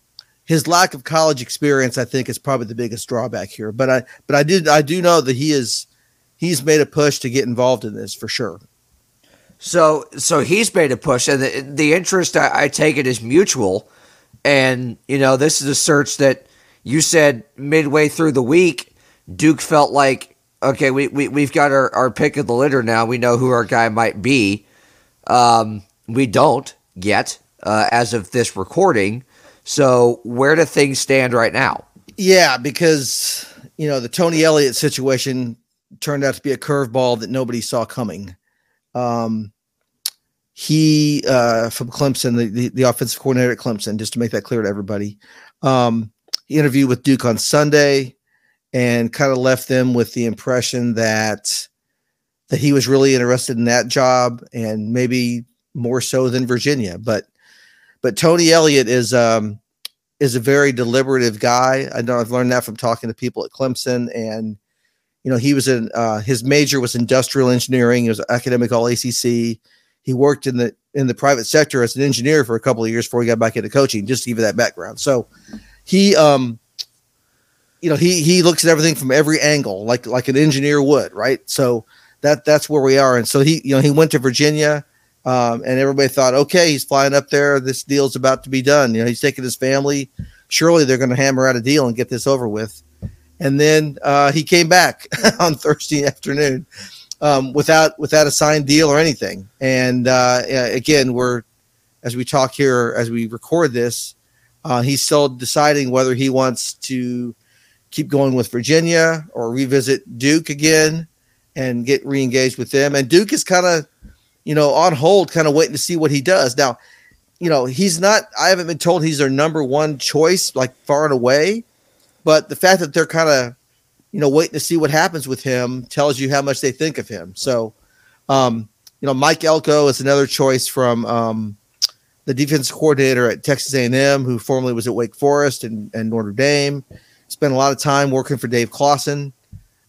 his lack of college experience I think is probably the biggest drawback here. But I but I did I do know that he is he's made a push to get involved in this for sure. So so he's made a push, and the, the interest I, I take it is mutual. And you know, this is a search that you said midway through the week, Duke felt like, okay, we, we we've got our, our pick of the litter now. We know who our guy might be. Um, we don't yet, uh, as of this recording. So where do things stand right now? Yeah, because you know the Tony Elliott situation turned out to be a curveball that nobody saw coming. Um, he uh, from Clemson, the, the, the offensive coordinator at Clemson, just to make that clear to everybody. Um, he interviewed with Duke on Sunday and kind of left them with the impression that that he was really interested in that job and maybe more so than Virginia. But but Tony Elliott is um, is a very deliberative guy. I know I've learned that from talking to people at Clemson and you know, he was in uh, his major was industrial engineering. He was academic all ACC. He worked in the in the private sector as an engineer for a couple of years before he got back into coaching. Just to give you that background. So he, um, you know, he he looks at everything from every angle, like like an engineer would, right? So that that's where we are. And so he, you know, he went to Virginia. Um, and everybody thought, okay, he's flying up there. This deal's about to be done. You know, he's taking his family. Surely they're going to hammer out a deal and get this over with and then uh, he came back on Thursday afternoon um, without without a signed deal or anything. And uh, again, we're as we talk here as we record this, uh, he's still deciding whether he wants to keep going with Virginia or revisit Duke again and get reengaged with them. And Duke is kind of you know on hold, kind of waiting to see what he does now. You know, he's not. I haven't been told he's their number one choice, like far and away but the fact that they're kind of, you know, waiting to see what happens with him tells you how much they think of him. So, um, you know, Mike Elko is another choice from um, the defense coordinator at Texas A&M, who formerly was at Wake Forest and, and Notre Dame. Spent a lot of time working for Dave Clawson.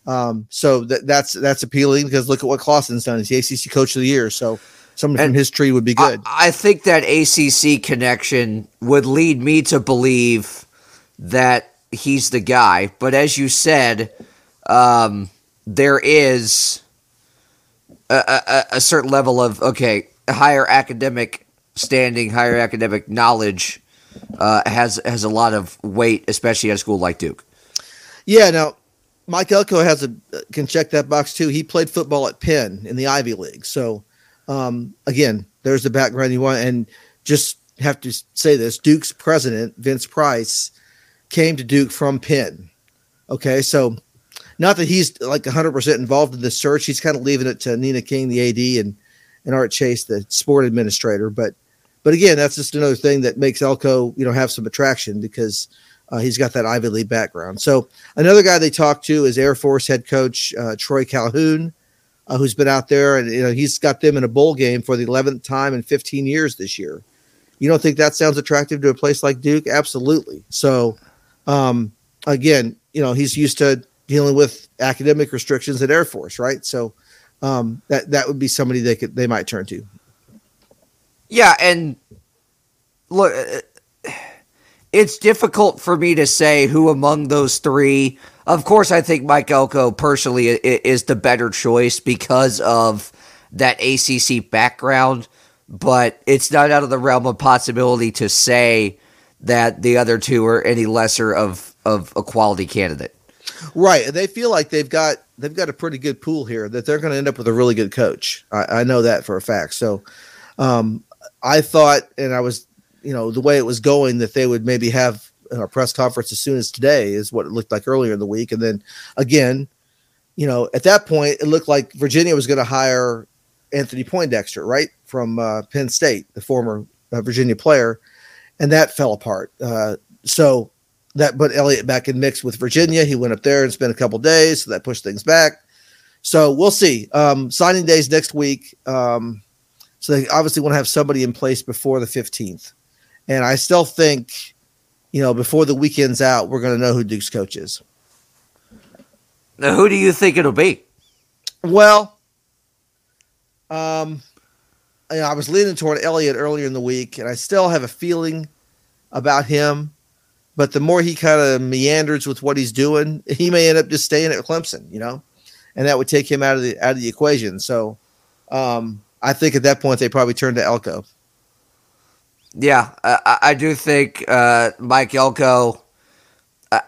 Um, so that, that's that's appealing because look at what Clawson's done. He's the ACC Coach of the Year. So someone and from his tree would be good. I, I think that ACC connection would lead me to believe that he's the guy. But as you said, um, there is a, a, a, certain level of okay, higher academic standing, higher academic knowledge uh, has has a lot of weight, especially at a school like Duke. Yeah. Now, Mike Elko has a can check that box too. He played football at Penn in the Ivy League. So um, again, there's the background you want, and just have to say this: Duke's president Vince Price came to Duke from Penn. Okay, so not that he's like 100% involved in the search. He's kind of leaving it to Nina King, the AD, and, and Art Chase, the sport administrator. But but again, that's just another thing that makes Elko, you know, have some attraction because uh, he's got that Ivy League background. So another guy they talked to is Air Force head coach uh, Troy Calhoun, uh, who's been out there, and you know he's got them in a bowl game for the 11th time in 15 years this year. You don't think that sounds attractive to a place like Duke? Absolutely. So um, again, you know, he's used to dealing with academic restrictions at Air Force, right? So um, that that would be somebody they could they might turn to. Yeah, and look, it's difficult for me to say who among those three. Of course, I think Mike Elko personally is the better choice because of that ACC background, but it's not out of the realm of possibility to say that the other two are any lesser of of a quality candidate. Right, and they feel like they've got they've got a pretty good pool here that they're going to end up with a really good coach. I, I know that for a fact. So, um, I thought, and I was, you know, the way it was going, that they would maybe have a press conference as soon as today is what it looked like earlier in the week, and then again, you know, at that point, it looked like Virginia was going to hire Anthony Poindexter, right from uh, Penn State, the former uh, Virginia player, and that fell apart. Uh, so that put Elliott back in mix with Virginia. He went up there and spent a couple days, so that pushed things back. So we'll see. Um, signing days next week. Um, so they obviously want to have somebody in place before the 15th. And I still think, you know, before the weekend's out, we're going to know who Duke's coach is. Now, who do you think it'll be? Well, um, you know, I was leaning toward Elliott earlier in the week, and I still have a feeling about him. But the more he kind of meanders with what he's doing, he may end up just staying at Clemson, you know, and that would take him out of the out of the equation. So, um, I think at that point they probably turn to Elko. Yeah, I, I do think uh, Mike Elko.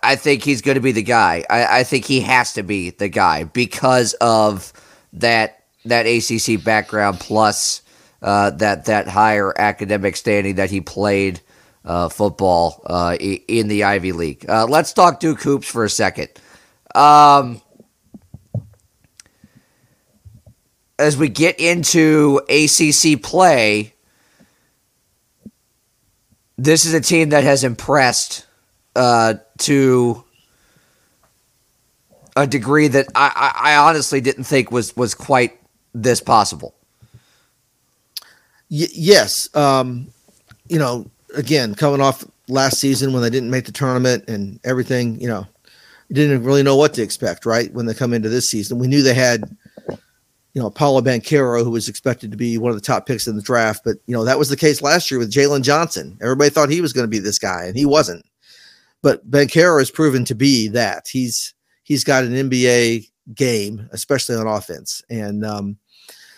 I think he's going to be the guy. I, I think he has to be the guy because of that that ACC background plus uh, that that higher academic standing that he played uh, football uh, in the Ivy League. Uh, let's talk Duke hoops for a second. Um, as we get into ACC play, this is a team that has impressed uh, to a degree that I, I, honestly didn't think was was quite this possible. Y- yes, um, you know, again, coming off last season when they didn't make the tournament and everything, you know, didn't really know what to expect, right? When they come into this season, we knew they had, you know, Paolo Banchero, who was expected to be one of the top picks in the draft, but you know that was the case last year with Jalen Johnson. Everybody thought he was going to be this guy, and he wasn't. But Banchero has proven to be that. He's he's got an NBA game, especially on offense, and um,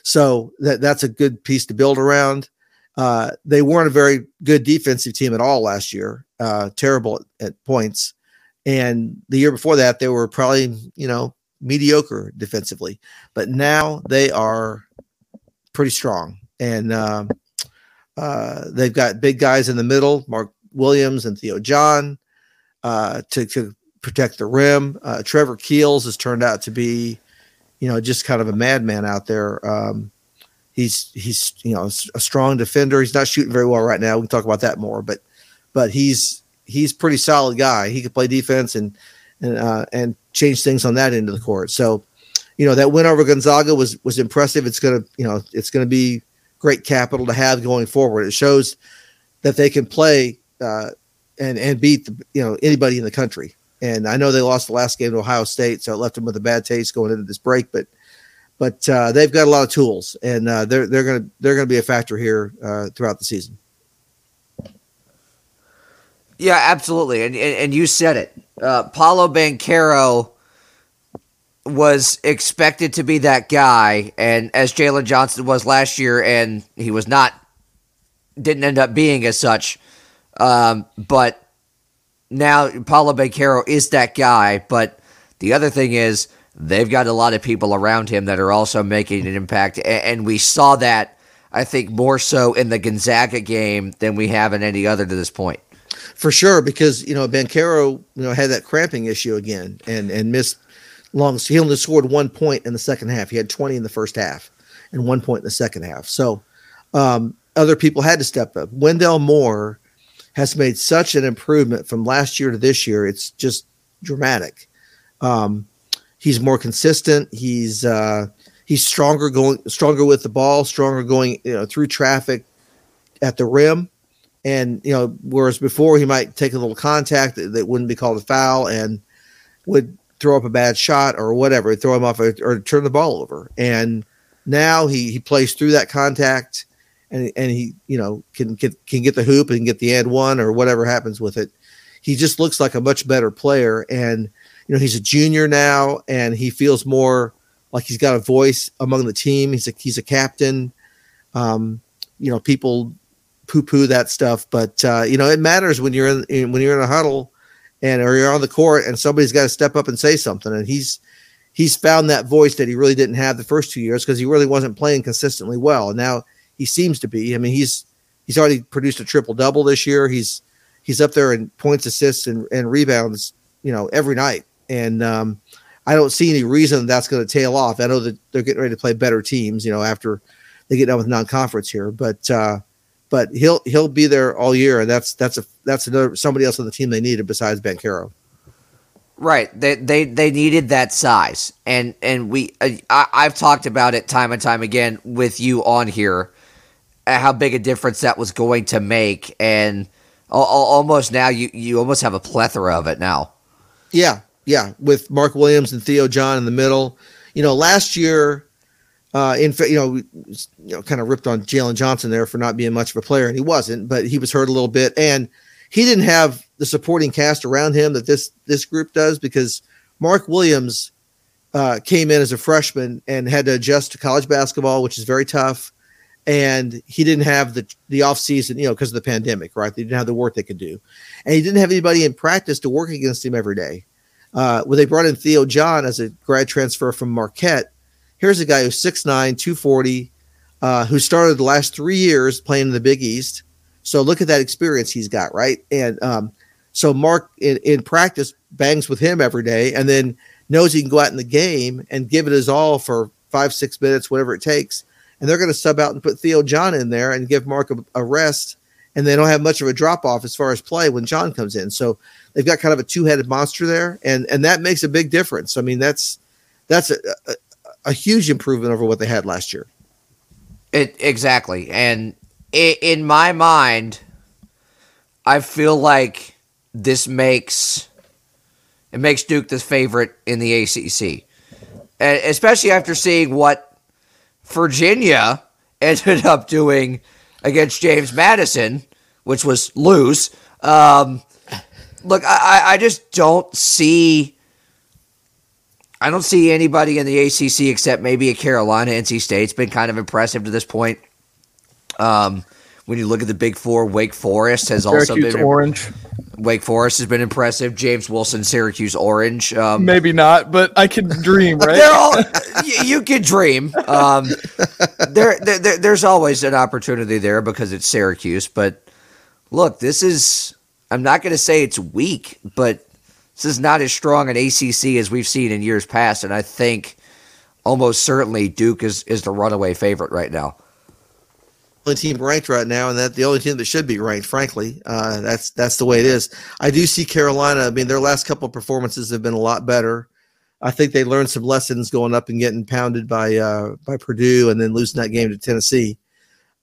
so that that's a good piece to build around. Uh, they weren't a very good defensive team at all last year. Uh, terrible at, at, points, and the year before that they were probably you know mediocre defensively. But now they are pretty strong, and um, uh, they've got big guys in the middle, Mark Williams and Theo John, uh, to to protect the rim. Uh, Trevor Keels has turned out to be, you know, just kind of a madman out there. Um, He's he's you know a strong defender. He's not shooting very well right now. We can talk about that more, but but he's he's pretty solid guy. He could play defense and and uh, and change things on that end of the court. So, you know that win over Gonzaga was was impressive. It's gonna you know it's gonna be great capital to have going forward. It shows that they can play uh, and and beat the, you know anybody in the country. And I know they lost the last game to Ohio State, so it left them with a bad taste going into this break. But but uh, they've got a lot of tools, and uh, they're they're gonna they're gonna be a factor here uh, throughout the season. Yeah, absolutely, and and, and you said it. Uh, Paolo Banchero was expected to be that guy, and as Jalen Johnson was last year, and he was not, didn't end up being as such. Um, but now Paolo Banchero is that guy. But the other thing is they've got a lot of people around him that are also making an impact. And we saw that, I think, more so in the Gonzaga game than we have in any other to this point. For sure, because you know Banchero, you know, had that cramping issue again and and missed long. He only scored one point in the second half. He had twenty in the first half and one point in the second half. So um, other people had to step up. Wendell Moore has made such an improvement from last year to this year. It's just dramatic. Um, he's more consistent. He's uh, he's stronger going stronger with the ball, stronger going you know through traffic at the rim. And you know, whereas before he might take a little contact that, that wouldn't be called a foul and would throw up a bad shot or whatever, throw him off or, or turn the ball over. And now he he plays through that contact and and he you know can get can get the hoop and get the and one or whatever happens with it. He just looks like a much better player and you know he's a junior now and he feels more like he's got a voice among the team. He's a he's a captain. Um, you know, people poo poo that stuff, but uh, you know it matters when you're in, in, when you're in a huddle and or you're on the court and somebody's got to step up and say something. And he's he's found that voice that he really didn't have the first two years because he really wasn't playing consistently well. Now he seems to be. I mean, he's he's already produced a triple double this year. He's he's up there in points, assists, and, and rebounds, you know, every night. And um, I don't see any reason that's going to tail off. I know that they're getting ready to play better teams, you know, after they get done with non-conference here, but uh, but he'll he'll be there all year, and that's that's a that's another somebody else on the team they needed besides Banchero. Right. They they they needed that size, and and we uh, I, I've talked about it time and time again with you on here, how big a difference that was going to make, and al- al- almost now you you almost have a plethora of it now. Yeah, yeah, with Mark Williams and Theo John in the middle. You know, last year, uh, in fact, you know, we, you know, kind of ripped on Jalen Johnson there for not being much of a player, and he wasn't, but he was hurt a little bit, and he didn't have the supporting cast around him that this this group does because Mark Williams uh, came in as a freshman and had to adjust to college basketball, which is very tough. And he didn't have the the off season, you know, because of the pandemic, right? They didn't have the work they could do, and he didn't have anybody in practice to work against him every day. Uh, when they brought in Theo John as a grad transfer from Marquette, here's a guy who's 6'9", 240, uh, who started the last three years playing in the Big East. So look at that experience he's got, right? And um, so Mark in, in practice bangs with him every day, and then knows he can go out in the game and give it his all for five, six minutes, whatever it takes. And they're going to sub out and put Theo John in there and give Mark a, a rest. And they don't have much of a drop off as far as play when John comes in. So they've got kind of a two headed monster there, and and that makes a big difference. I mean, that's that's a, a, a huge improvement over what they had last year. It exactly, and i in my mind, I feel like this makes it makes Duke the favorite in the ACC, and especially after seeing what Virginia ended up doing against James Madison, which was lose. Um, look, I, I just don't see. I don't see anybody in the ACC except maybe a Carolina. NC State's been kind of impressive to this point. Um, when you look at the Big Four, Wake Forest has also been Orange. Wake Forest has been impressive. James Wilson, Syracuse Orange. Um, Maybe not, but I can dream, right? they're all you, you could dream. Um, there, there, there- there's always an opportunity there because it's Syracuse. But look, this is. I'm not going to say it's weak, but this is not as strong an ACC as we've seen in years past, and I think almost certainly Duke is is the runaway favorite right now. Only team ranked right now, and that the only team that should be ranked. Frankly, uh, that's that's the way it is. I do see Carolina. I mean, their last couple of performances have been a lot better. I think they learned some lessons going up and getting pounded by uh, by Purdue, and then losing that game to Tennessee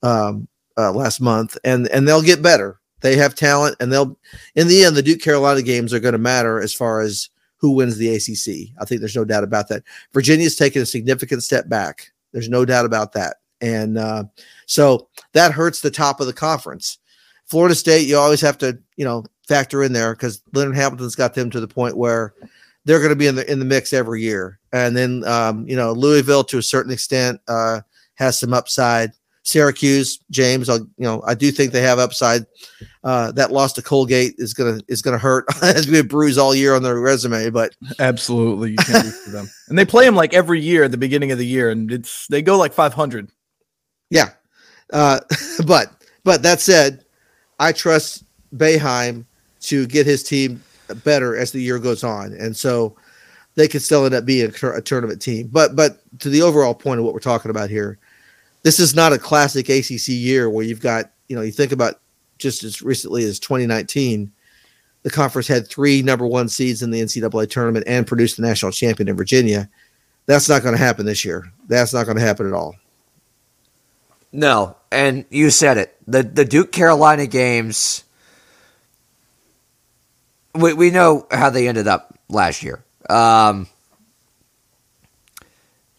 um, uh, last month, and and they'll get better. They have talent, and they'll in the end, the Duke Carolina games are going to matter as far as who wins the ACC. I think there's no doubt about that. Virginia's taken a significant step back. There's no doubt about that, and uh, so that hurts the top of the conference. Florida State, you always have to, you know, factor in there because Leonard Hamilton's got them to the point where they're going to be in the in the mix every year. And then, um, you know, Louisville to a certain extent uh, has some upside. Syracuse, James, I'll, you know, I do think they have upside. Uh, that loss to Colgate is gonna is gonna hurt. it's gonna bruise all year on their resume, but Absolutely, you can't for them. And they play them like every year at the beginning of the year, and it's they go like 500. Yeah. Uh, but but that said, I trust Boeheim to get his team better as the year goes on, and so they could still end up being a, tur- a tournament team. But but to the overall point of what we're talking about here, this is not a classic ACC year where you've got you know you think about just as recently as 2019, the conference had three number one seeds in the NCAA tournament and produced the national champion in Virginia. That's not going to happen this year. That's not going to happen at all. No, and you said it. The the Duke Carolina games we we know how they ended up last year. Um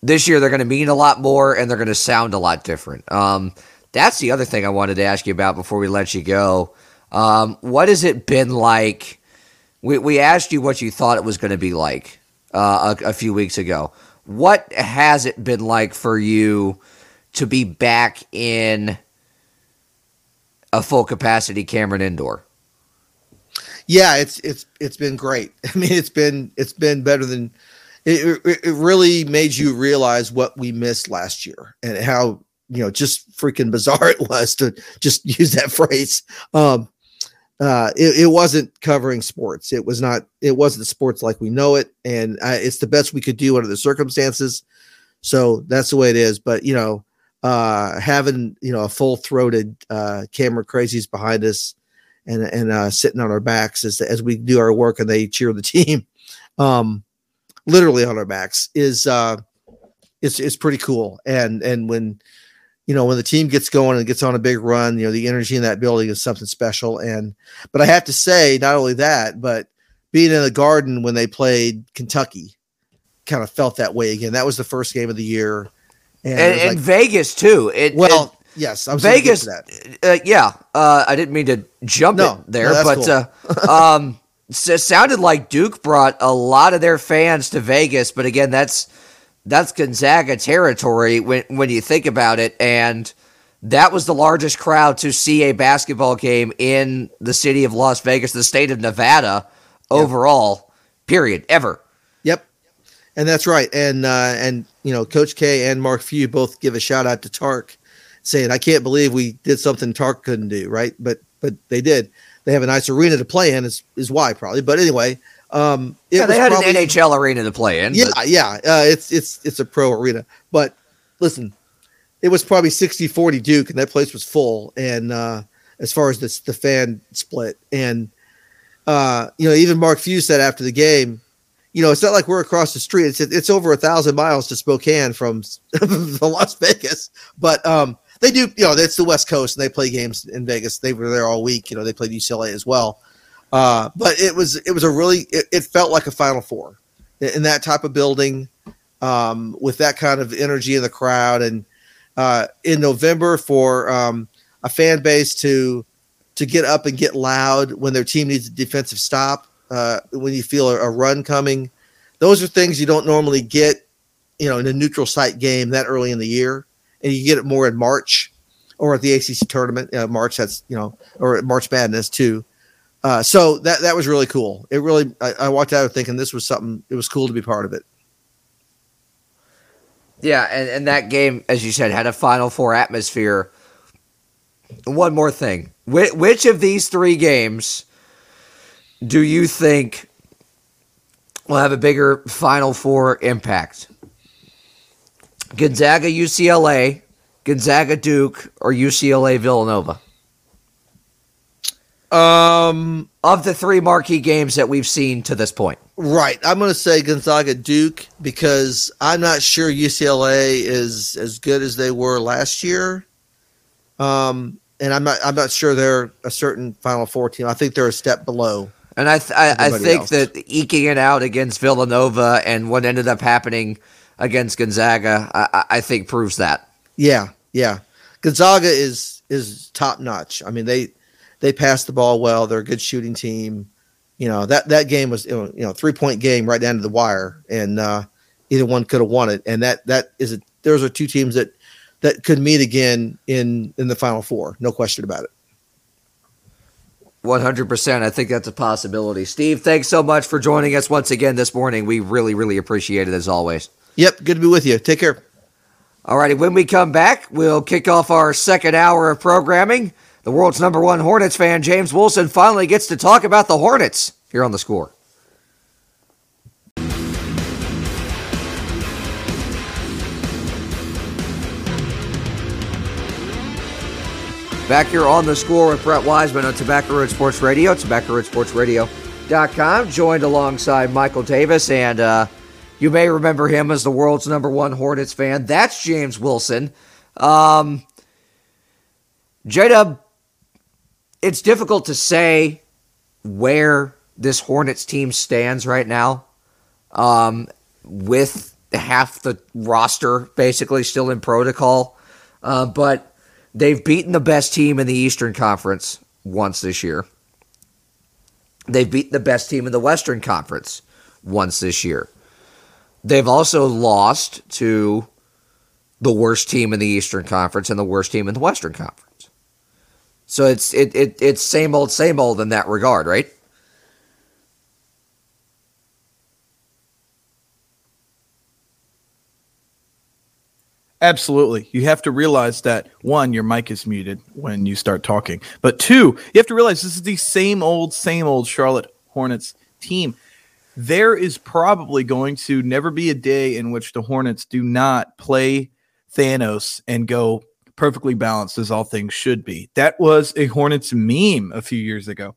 this year they're going to mean a lot more and they're going to sound a lot different. Um that's the other thing I wanted to ask you about before we let you go. Um what has it been like we we asked you what you thought it was going to be like uh, a, a few weeks ago. What has it been like for you to be back in a full capacity Cameron Indoor? Yeah, it's it's it's been great. I mean, it's been it's been better than it. It, really made you realize what we missed last year and how you know just freaking bizarre it was to just use that phrase. Um, uh, it, it wasn't covering sports. It was not. It wasn't sports like we know it, and uh, it's the best we could do under the circumstances. So that's the way it is. But you know, uh, having you know a full throated uh, Cameron Crazies behind us and and uh, sitting on our backs as as we do our work and they cheer the team, um, literally on our backs is uh, is is pretty cool. And and when you know when the team gets going and gets on a big run, you know the energy in that building is something special. And but I have to say, not only that, but being in the Garden when they played Kentucky, kind of felt that way again. That was the first game of the year and, and, and Vegas too. It well, it, yes, I was Vegas. Uh, yeah, uh, I didn't mean to jump no, there, no, but cool. uh, um, so sounded like Duke brought a lot of their fans to Vegas. But again, that's that's Gonzaga territory when when you think about it, and that was the largest crowd to see a basketball game in the city of Las Vegas, the state of Nevada, overall. Period. Ever. Yep, and that's right. And uh, and you know, Coach K and Mark Few both give a shout out to Tark, saying, "I can't believe we did something Tark couldn't do." Right, but but they did. They have a nice arena to play in. Is is why probably. But anyway, um, yeah, they had probably, an NHL arena to play in. Yeah, but. yeah. Uh, it's it's it's a pro arena. But listen, it was probably 60-40 Duke, and that place was full. And uh, as far as the the fan split, and uh, you know, even Mark Few said after the game you know, it's not like we're across the street. It's it's over a thousand miles to Spokane from Las Vegas, but um, they do. You know, it's the West Coast, and they play games in Vegas. They were there all week. You know, they played UCLA as well. Uh, but it was it was a really it, it, felt like a Final Four in that type of building, um, with that kind of energy in the crowd, and uh, in November for um, a fan base to to get up and get loud when their team needs a defensive stop uh, when you feel a, a, run coming. Those are things you don't normally get, you know, in a neutral site game that early in the year, and you get it more in March or at the ACC tournament. Uh, March, that's you know, or March Madness too. Uh, so that that was really cool. It really, I, I walked out thinking this was something. It was cool to be part of it. Yeah, and, and that game, as you said, had a Final Four atmosphere. One more thing: Wh- which of these three games do you think will have a bigger Final Four impact? Gonzaga, UCLA, Gonzaga, Duke, or UCLA, Villanova? Um, of the three marquee games that we've seen to this point, right? I'm going to say Gonzaga, Duke because I'm not sure UCLA is as good as they were last year. Um, and I'm not I'm not sure they're a certain Final Four team. I think they're a step below. And I th- I, I, think else. that eking it out against Villanova and what ended up happening against Gonzaga, I, I think proves that. Yeah, yeah. Gonzaga is is top notch. I mean they they pass the ball well. They're a good shooting team. You know that that game was you know three point game right down to the wire, and uh, either one could have won it. And that that is a, those are two teams that that could meet again in in the final four. No question about it. 100%. I think that's a possibility. Steve, thanks so much for joining us once again this morning. We really, really appreciate it as always. Yep. Good to be with you. Take care. All righty. When we come back, we'll kick off our second hour of programming. The world's number one Hornets fan, James Wilson, finally gets to talk about the Hornets here on the score. Back here on the score with Brett Wiseman on Tobacco Road Sports Radio, tobacco.sportsradio.com, joined alongside Michael Davis. And uh, you may remember him as the world's number one Hornets fan. That's James Wilson. Um, J-Dub, it's difficult to say where this Hornets team stands right now um, with half the roster basically still in protocol. Uh, but They've beaten the best team in the Eastern Conference once this year. They've beaten the best team in the Western Conference once this year. They've also lost to the worst team in the Eastern Conference and the worst team in the Western Conference. So it's it, it it's same old same old in that regard, right? Absolutely. You have to realize that one, your mic is muted when you start talking. But two, you have to realize this is the same old, same old Charlotte Hornets team. There is probably going to never be a day in which the Hornets do not play Thanos and go perfectly balanced as all things should be. That was a Hornets meme a few years ago.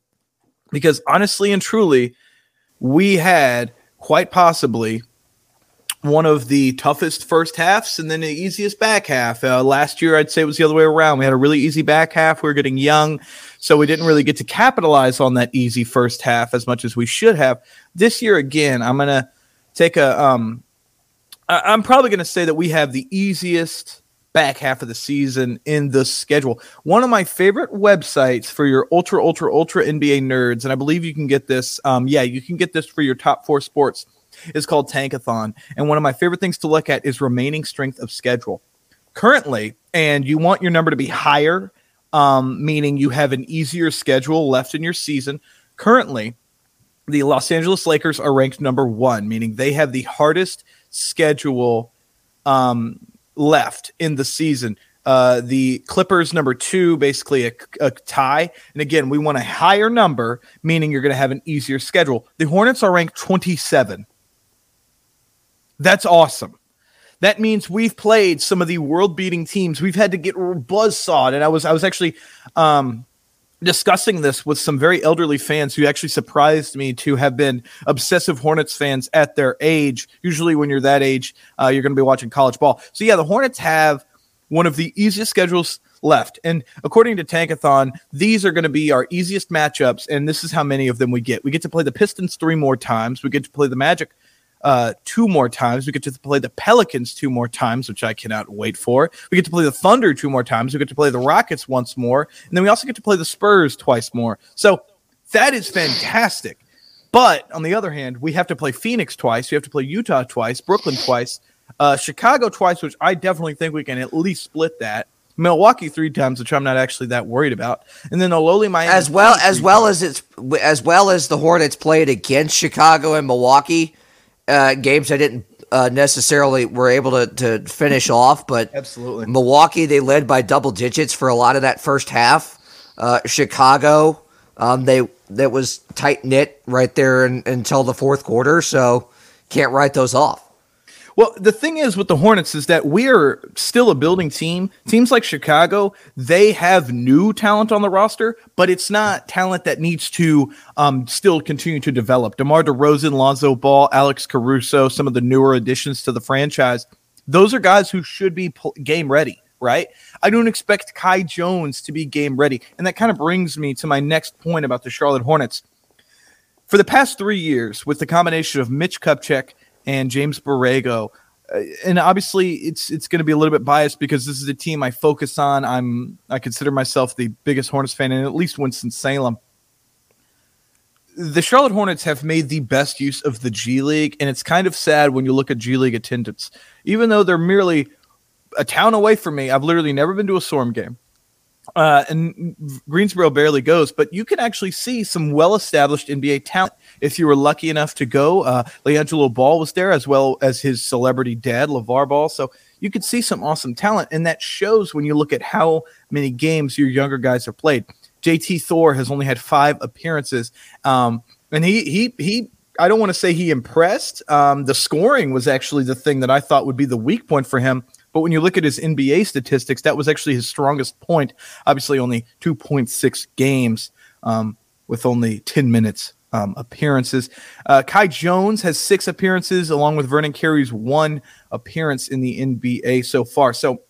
Because honestly and truly, we had quite possibly one of the toughest first halves and then the easiest back half. Uh, last year, I'd say it was the other way around. We had a really easy back half. We were getting young, so we didn't really get to capitalize on that easy first half as much as we should have. This year, again, I'm gonna take a. Um, I- I'm probably gonna say that we have the easiest back half of the season in the schedule. One of my favorite websites for your ultra, ultra, ultra NBA nerds, and I believe you can get this. Um, yeah, you can get this for your top four sports is called Tankathon. And one of my favorite things to look at is remaining strength of schedule. Currently, and you want your number to be higher, um, meaning you have an easier schedule left in your season. Currently, the Los Angeles Lakers are ranked number one, meaning they have the hardest schedule um, left in the season. Uh, the Clippers number two, basically a, a tie. And again, we want a higher number, meaning you're going to have an easier schedule. The Hornets are ranked 27. That's awesome. That means we've played some of the world-beating teams. We've had to get buzzsawed, and I was I was actually um, discussing this with some very elderly fans who actually surprised me to have been obsessive Hornets fans at their age. Usually, when you're that age, uh, you're going to be watching college ball. So yeah, the Hornets have one of the easiest schedules left. And according to Tankathon, these are going to be our easiest matchups. And this is how many of them we get. We get to play the Pistons three more times. We get to play the Magic uh, two more times. We get to play the Pelicans two more times, which I cannot wait for. We get to play the Thunder two more times. We get to play the Rockets once more. And then we also get to play the Spurs twice more. So that is fantastic. But on the other hand, we have to play Phoenix twice. We have to play Utah twice, Brooklyn twice, uh, Chicago twice, which I definitely think we can at least split that. Milwaukee three times, which I'm not actually that worried about, and then the lowly Miami as well as well as it's as well as the Hornets played against Chicago and Milwaukee uh, games I didn't uh, necessarily were able to, to finish off, but Absolutely. Milwaukee they led by double digits for a lot of that first half. Uh, Chicago um, they that was tight knit right there in, until the fourth quarter, so can't write those off. Well, the thing is with the Hornets is that we are still a building team. Teams like Chicago, they have new talent on the roster, but it's not talent that needs to um, still continue to develop. DeMar DeRozan, Lonzo Ball, Alex Caruso, some of the newer additions to the franchise, those are guys who should be game ready, right? I don't expect Kai Jones to be game ready. And that kind of brings me to my next point about the Charlotte Hornets. For the past three years, with the combination of Mitch Kupchak and James Borrego. Uh, and obviously, it's it's going to be a little bit biased because this is a team I focus on. I'm I consider myself the biggest Hornets fan in at least Winston Salem. The Charlotte Hornets have made the best use of the G League, and it's kind of sad when you look at G League attendance. Even though they're merely a town away from me, I've literally never been to a Storm game uh, and Greensboro barely goes, but you can actually see some well-established NBA talent if you were lucky enough to go. Uh, LiAngelo Ball was there, as well as his celebrity dad, LeVar Ball. So you could see some awesome talent, and that shows when you look at how many games your younger guys have played. JT Thor has only had five appearances, um, and he he he. I don't want to say he impressed. Um, the scoring was actually the thing that I thought would be the weak point for him. But when you look at his NBA statistics, that was actually his strongest point. Obviously, only 2.6 games um, with only 10 minutes um, appearances. Uh, Kai Jones has six appearances, along with Vernon Carey's one appearance in the NBA so far. So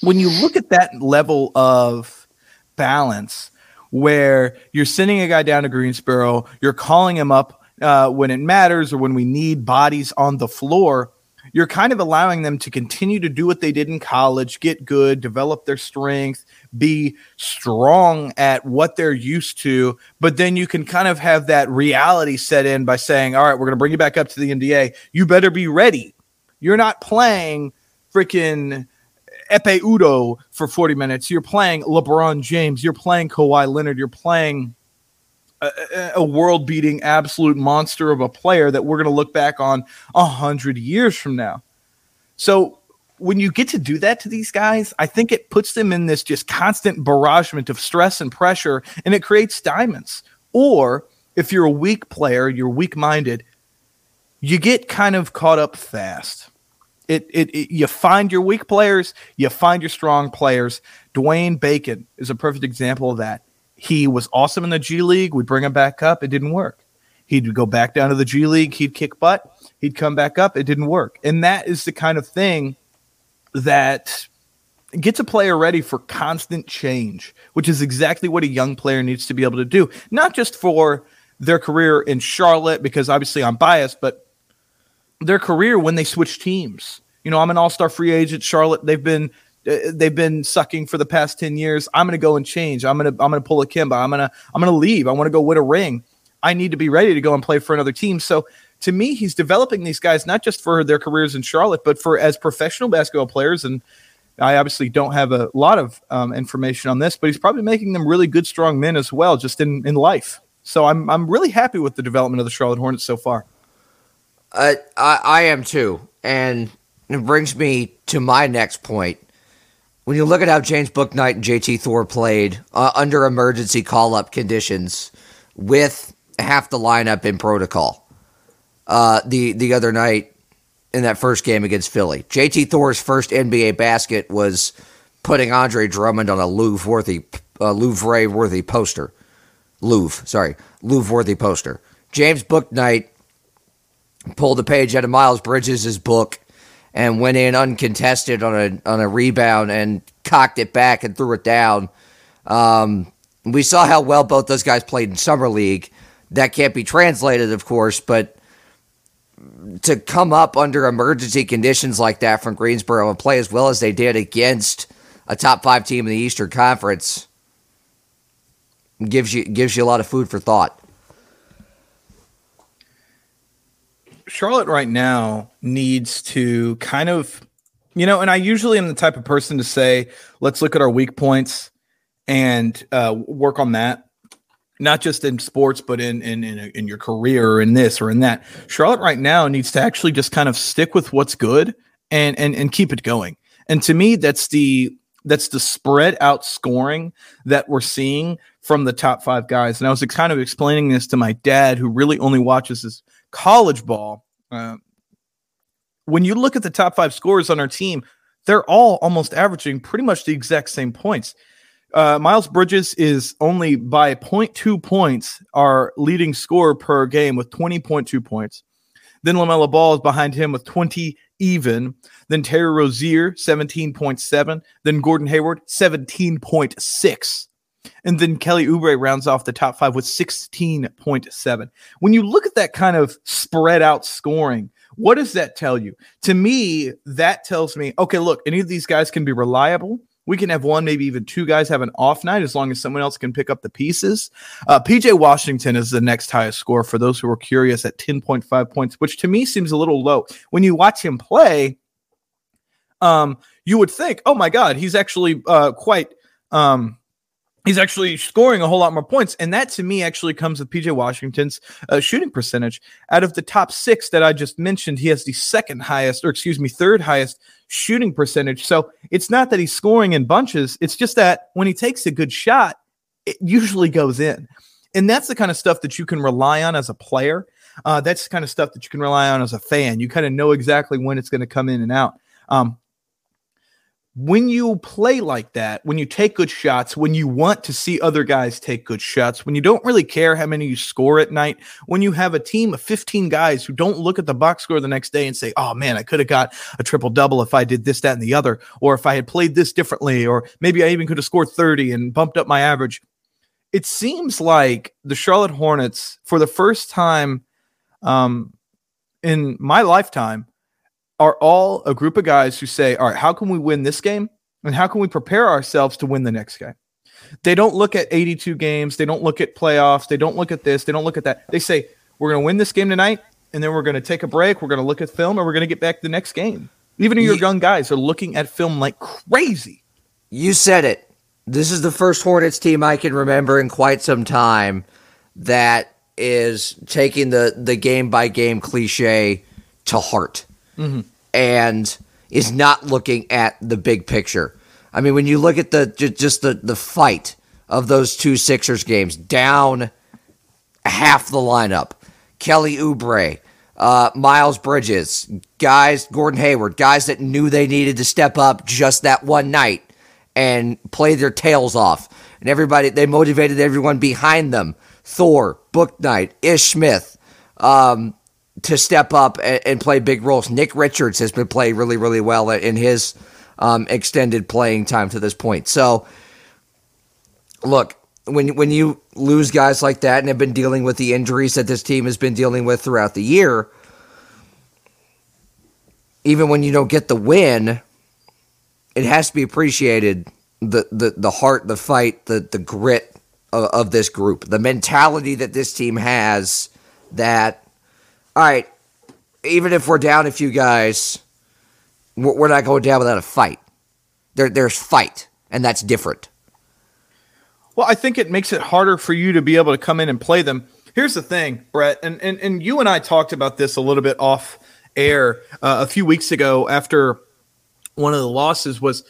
when you look at that level of balance, where you're sending a guy down to Greensboro, you're calling him up uh, when it matters or when we need bodies on the floor you're kind of allowing them to continue to do what they did in college, get good, develop their strength, be strong at what they're used to. But then you can kind of have that reality set in by saying, all right, we're going to bring you back up to the NBA. You better be ready. You're not playing freaking Ekpe Udoh for 40 minutes. You're playing LeBron James. You're playing Kawhi Leonard. You're playing a, world beating absolute monster of a player that we're going to look back on a hundred years from now. So when you get to do that to these guys, I think it puts them in this just constant barragement of stress and pressure, and it creates diamonds. Or if you're a weak player, you're weak minded, you get kind of caught up fast. It, it, it, you find your weak players, you find your strong players. Dwayne Bacon is a perfect example of that. He was awesome in the G League. We'd bring him back up. It didn't work. He'd go back down to the G League. He'd kick butt. He'd come back up. It didn't work. And that is the kind of thing that gets a player ready for constant change, which is exactly what a young player needs to be able to do. Not just for their career in Charlotte, because obviously I'm biased, but their career when they switch teams. You know, I'm an all-star free agent. Charlotte, they've been they've been sucking for the past 10 years. I'm going to go and change. I'm going to I'm going to pull a Kemba. I'm going to I'm going to leave. I want to go win a ring. I need to be ready to go and play for another team. So to me, he's developing these guys not just for their careers in Charlotte, but for as professional basketball players. And I obviously don't have a lot of um, information on this, but he's probably making them really good, strong men as well, just in, in life. So I'm I'm really happy with the development of the Charlotte Hornets so far. Uh, I I am too, and it brings me to my next point. When you look at how James Bouknight and JT Thor played uh, under emergency call up conditions with half the lineup in protocol uh, the the other night in that first game against Philly, JT Thor's first NBA basket was putting Andre Drummond on a Louvre worthy uh, Louvre worthy poster. Louvre, sorry, Louvre worthy poster. James Bouknight pulled a page out of Miles Bridges' book and went in uncontested on a on a rebound and cocked it back and threw it down. Um, we saw how well both those guys played in summer league. That can't be translated, of course, but to come up under emergency conditions like that from Greensboro and play as well as they did against a top five team in the Eastern Conference gives you gives you a lot of food for thought. Charlotte right now needs to kind of, you know, and I usually am the type of person to say, let's look at our weak points and uh, work on that. Not just in sports, but in in in, in your career, or in this or in that. Charlotte right now needs to actually just kind of stick with what's good and and and keep it going. And to me, that's the that's the spread out scoring that we're seeing from the top five guys. And I was kind of explaining this to my dad, who really only watches his college ball. Uh, when you look at the top five scorers on our team, they're all almost averaging pretty much the exact same points. Uh, Miles Bridges is only by 0.2 points our leading scorer per game with 20.2 points. Then LaMelo Ball is behind him with 20 even. Then Terry Rozier, 17.7. Then Gordon Hayward, 17.6. And then Kelly Oubre rounds off the top five with 16.7. When you look at that kind of spread out scoring, what does that tell you? To me, that tells me, okay, look, any of these guys can be reliable. We can have one, maybe even two guys have an off night as long as someone else can pick up the pieces. Uh, PJ Washington is the next highest score for those who are curious at 10.5 points, which to me seems a little low. When you watch him play, um, you would think, oh my God, he's actually uh, quite. Um, he's actually scoring a whole lot more points. And that to me actually comes with PJ Washington's uh, shooting percentage. Out of the top six that I just mentioned, he has the second highest, or excuse me, third highest shooting percentage. So it's not that he's scoring in bunches, it's just that when he takes a good shot, it usually goes in. And that's the kind of stuff that you can rely on as a player. Uh, that's the kind of stuff that you can rely on as a fan. You kind of know exactly when it's going to come in and out. Um, when you play like that, when you take good shots, when you want to see other guys take good shots, when you don't really care how many you score at night, when you have a team of 15 guys who don't look at the box score the next day and say, oh man, I could have got a triple double if I did this, that, and the other, or if I had played this differently, or maybe I even could have scored 30 and bumped up my average. It seems like the Charlotte Hornets, for the first time um, in my lifetime, are all a group of guys who say, all right, how can we win this game? And how can we prepare ourselves to win the next game? They don't look at 82 games. They don't look at playoffs. They don't look at this. They don't look at that. They say, we're going to win this game tonight, and then we're going to take a break. We're going to look at film, and we're going to get back to the next game. Even your young guys are looking at film like crazy. You said it. This is the first Hornets team I can remember in quite some time that is taking the the game by game cliche to heart. Mm-hmm. And is not looking at the big picture. I mean, when you look at the just the the fight of those two Sixers games, down half the lineup, Kelly Oubre, uh, Miles Bridges, guys, Gordon Hayward, guys that knew they needed to step up just that one night and play their tails off. And everybody, they motivated everyone behind them. Thor, Bouknight, Ish Smith, um, to step up and, and, play big roles. Nick Richards has been playing really, really well in his um, extended playing time to this point. So, look, when when you lose guys like that and have been dealing with the injuries that this team has been dealing with throughout the year, even when you don't get the win, it has to be appreciated the the the heart, the fight, the the grit of, of this group, the mentality that this team has. That all right, even if we're down a few guys, we're not going down without a fight. There, there's fight, and that's different. Well, I think it makes it harder for you to be able to come in and play them. Here's the thing, Brett, and and, and you and I talked about this a little bit off air uh, a few weeks ago after one of the losses was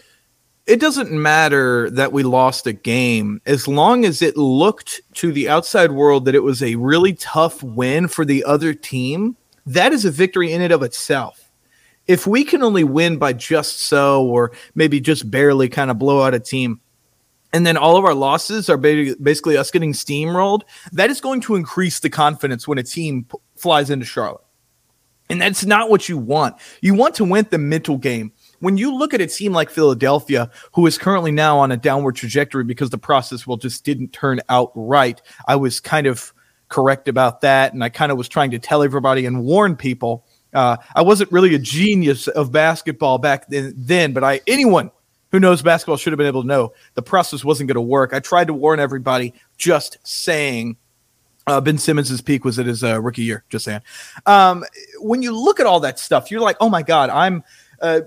it doesn't matter that we lost a game as long as it looked to the outside world that it was a really tough win for the other team. That is a victory in and of itself. If we can only win by just so, or maybe just barely kind of blow out a team, and then all of our losses are basically us getting steamrolled, that is going to increase the confidence when a team p- flies into Charlotte. And that's not what you want. You want to win the mental game. When you look at a team like Philadelphia, who is currently now on a downward trajectory because the process well just didn't turn out right, I was kind of correct about that, and I kind of was trying to tell everybody and warn people. Uh, I wasn't really a genius of basketball back then, then, but I anyone who knows basketball should have been able to know the process wasn't going to work. I tried to warn everybody, just saying. Uh, ben Simmons' peak was at his uh, rookie year. Just saying. Um, when you look at all that stuff, you're like, oh my god, I'm uh,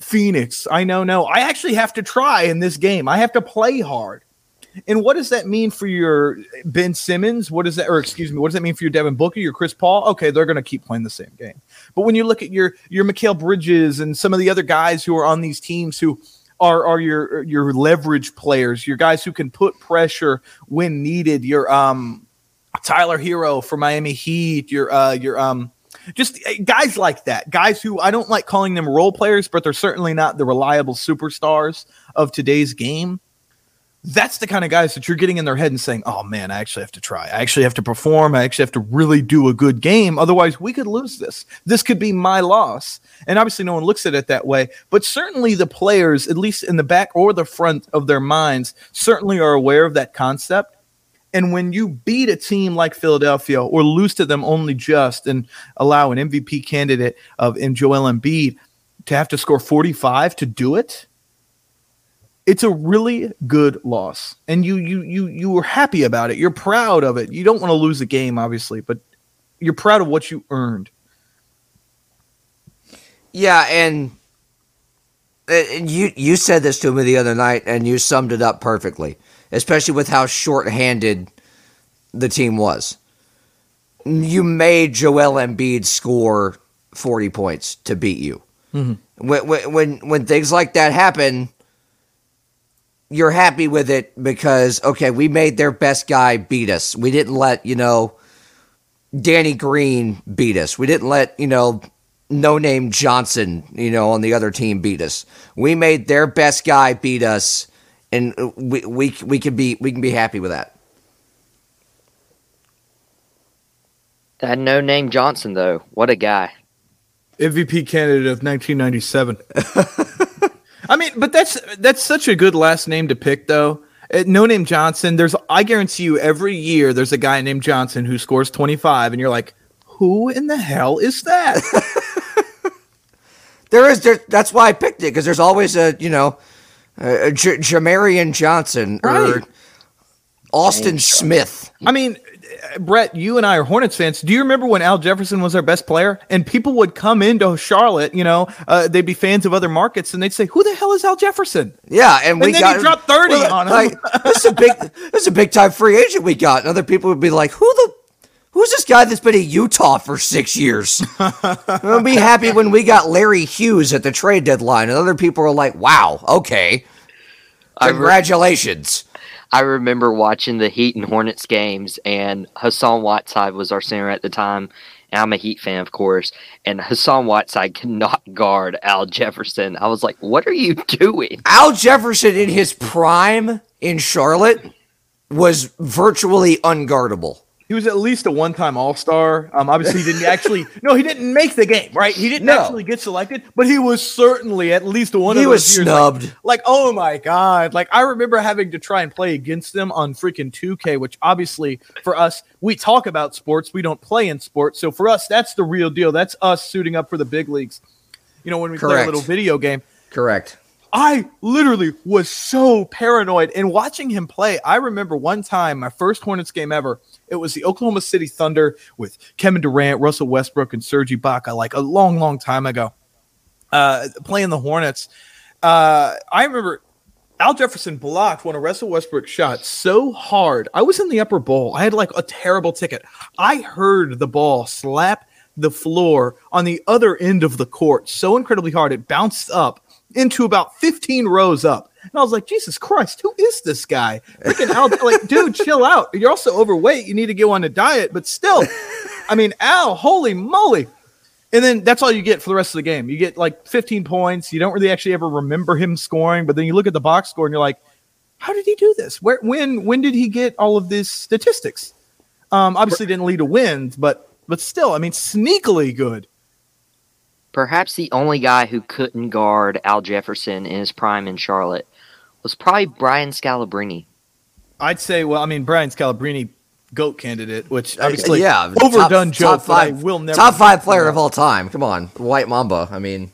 Phoenix. I know, no, I actually have to try in this game. I have to play hard. And what does that mean for your Ben Simmons? What does that, or excuse me, what does that mean for your Devin Booker, your Chris Paul? Okay, they're going to keep playing the same game. But when you look at your your Mikal Bridges and some of the other guys who are on these teams who are are your your leverage players, your guys who can put pressure when needed. Your um Tyler Herro for Miami Heat, your uh your um just eh, guys like that, guys who I don't like calling them role players, but they're certainly not the reliable superstars of today's game that's the kind of guys that you're getting in their head and saying, "Oh man, I actually have to try. I actually have to perform. I actually have to really do a good game. Otherwise, we could lose this. This could be my loss." And obviously, no one looks at it that way. But certainly, the players, at least in the back or the front of their minds, certainly are aware of that concept. And when you beat a team like Philadelphia or lose to them only just and allow an MVP candidate of in Joel Embiid to have to score 45 to do it, it's a really good loss. And you you you you were happy about it. You're proud of it. You don't want to lose a game obviously but you're proud of what you earned. Yeah and you you said this to me the other night and you summed it up perfectly especially with how short-handed the team was you made Joel Embiid score 40 points to beat you mm-hmm. when, when when things like that happen you're happy with it because okay, we made their best guy beat us. We didn't let, you know, Danny Green beat us. We didn't let, you know, no name Johnson, you know, on the other team beat us. We made their best guy beat us and we we we can be we can be happy with that. That no name Johnson though. What a guy. MVP candidate of 1997. I mean, but that's that's such a good last name to pick, though. Uh, no name Johnson. There's, I guarantee you, every year there's a guy named Johnson who scores 25, and you're like, who in the hell is that? there is. There, that's why I picked it because there's always a you know, a, a J- Jamarian Johnson right. or Austin Smith. I mean, uh, Brett, you and I are Hornets fans. Do you remember when Al Jefferson was our best player? And people would come into Charlotte, you know, uh, they'd be fans of other markets, and they'd say, "Who the hell is Al Jefferson?" Yeah, and, and we then got he dropped thirty well, on him. Like, this is a big, this is a big time free agent we got. And other people would be like, "Who the, who's Who's this guy that's been in Utah for six years? I'll be happy when we got Larry Hughes at the trade deadline, and other people are like, "Wow, okay, I re- congratulations." I remember watching the Heat and Hornets games, and Hassan Whiteside was our center at the time. And I'm a Heat fan, of course. And Hassan Whiteside cannot guard Al Jefferson. I was like, "What are you doing?" Al Jefferson in his prime in Charlotte was virtually unguardable. He was at least a one-time All-Star. Um, obviously, he didn't actually. No, he didn't make the game. Right? He didn't No. actually get selected, but he was certainly at least one He of was years, snubbed. Like, like, oh my god! Like I remember having to try and play against them on freaking 2K, which obviously for us, we talk about sports, we don't play in sports. So for us, that's the real deal. That's us suiting up for the big leagues. You know, when we play a little video game. Correct. I literally was so paranoid. And watching him play, I remember one time, my first Hornets game ever, it was the Oklahoma City Thunder with Kevin Durant, Russell Westbrook, and Serge Ibaka, like a long, long time ago, uh, playing the Hornets. Uh, I remember Al Jefferson blocked one of Russell Westbrook's shots so hard. I was in the upper bowl. I had like a terrible ticket. I heard the ball slap the floor on the other end of the court so incredibly hard it bounced up into about 15 rows up. And I was like, Jesus Christ, who is this guy? Freaking Al, like, dude, chill out. You're also overweight. You need to go on a diet, but still, I mean, Al, holy moly. And then that's all you get for the rest of the game. You get like 15 points. You don't really actually ever remember him scoring, but then you look at the box score and you're like, how did he do this? Where, when, when did he get all of these statistics? Um, obviously didn't lead to wins, but, but still, I mean, sneakily good. Perhaps the only guy who couldn't guard Al Jefferson in his prime in Charlotte was probably Brian Scalabrine. I'd say, well, I mean, Brian Scalabrine, goat candidate, which obviously, Uh, yeah, overdone top, joke. Top five, but I will never top five player of all time. Come on, White Mamba. I mean,